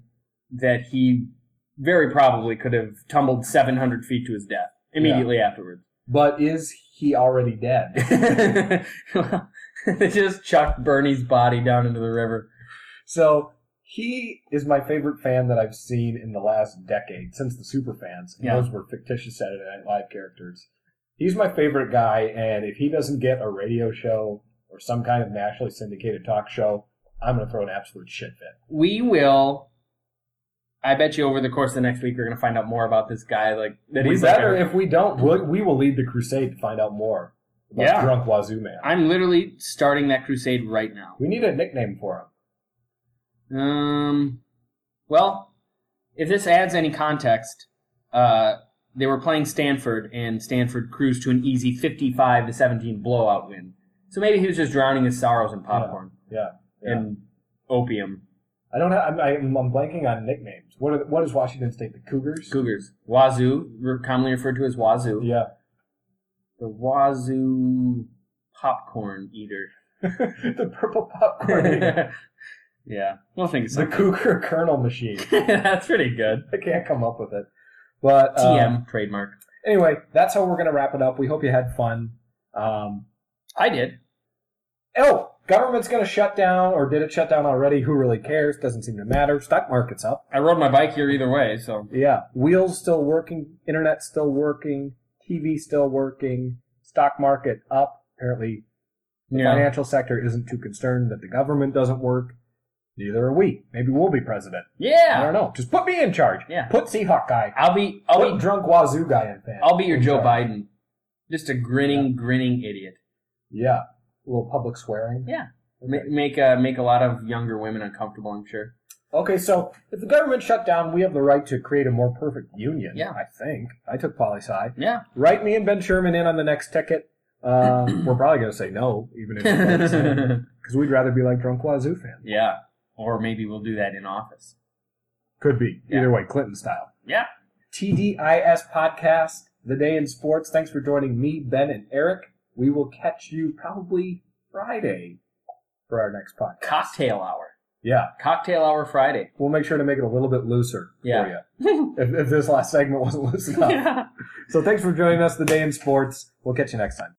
that he very probably could have tumbled 700 feet to his death immediately afterwards. But is he already dead? Well, they just chucked Bernie's body down into the river. So he is my favorite fan that I've seen in the last decade since the super fans. And Yeah. Those were fictitious Saturday Night Live characters. He's my favorite guy, and if he doesn't get a radio show or some kind of nationally syndicated talk show, I'm going to throw an absolute shit fit. We will. I bet you over the course of the next week we're going to find out more about this guy. Like that We he's like better, a- if we don't, we'll, we will lead the crusade to find out more about Yeah. Drunk Wazoo Man. I'm literally starting that crusade right now. we need a nickname for him. Um, well, if this adds any context, uh, they were playing Stanford, and Stanford cruised to an easy 55 to 17 blowout win. So maybe he was just drowning his sorrows in popcorn Yeah. yeah. and opium. I don't have, I'm, I'm, I'm blanking on nicknames. What, are, what is Washington State? The Cougars? Cougars, Wazoo, re- commonly referred to as Wazoo, Yeah. the Wazoo popcorn eater. the purple popcorn. yeah, we'll think of the something. Cougar Kernel Machine. That's pretty good. I can't come up with it. But uh, TM trademark. anyway, that's how we're going to wrap it up. We hope you had fun. Um, I did. Oh, government's going to shut down, or did it shut down already? Who really cares? Doesn't seem to matter. Stock market's up. I rode my bike here either way, so Yeah, wheels still working, internet still working, TV still working, stock market up. Apparently, the yeah. financial sector isn't too concerned that the government doesn't work. Neither are we. Maybe we'll be president. Yeah. I don't know. Just put me in charge. Yeah. Put Seahawk guy. I'll be I'll Put be drunk Wazoo guy in fan. I'll be your Joe charge. Biden. Just a grinning, grinning idiot. Yeah. A little public swearing. Yeah. Ma- make uh, make a lot of younger women uncomfortable. I'm sure. Okay, so if the government shut down, we have the right to create a more perfect union. Yeah. I think. I took poli sci. Yeah. Write me and Ben Sherman in on the next ticket. Uh, we're probably going to say no, even if because we'd rather be like drunk Wazoo fans. yeah. Or maybe we'll do that in office. Could be Yeah. either way, Clinton style. Yeah. TDIS podcast, the day in sports. Thanks for joining me, Ben, and Eric. We will catch you probably Friday for our next podcast. Cocktail hour. Yeah, Cocktail hour Friday. we'll make sure to make it a little bit looser Yeah. for you. if, if this last segment wasn't loose enough. So thanks for joining us, the day in sports. We'll catch you next time.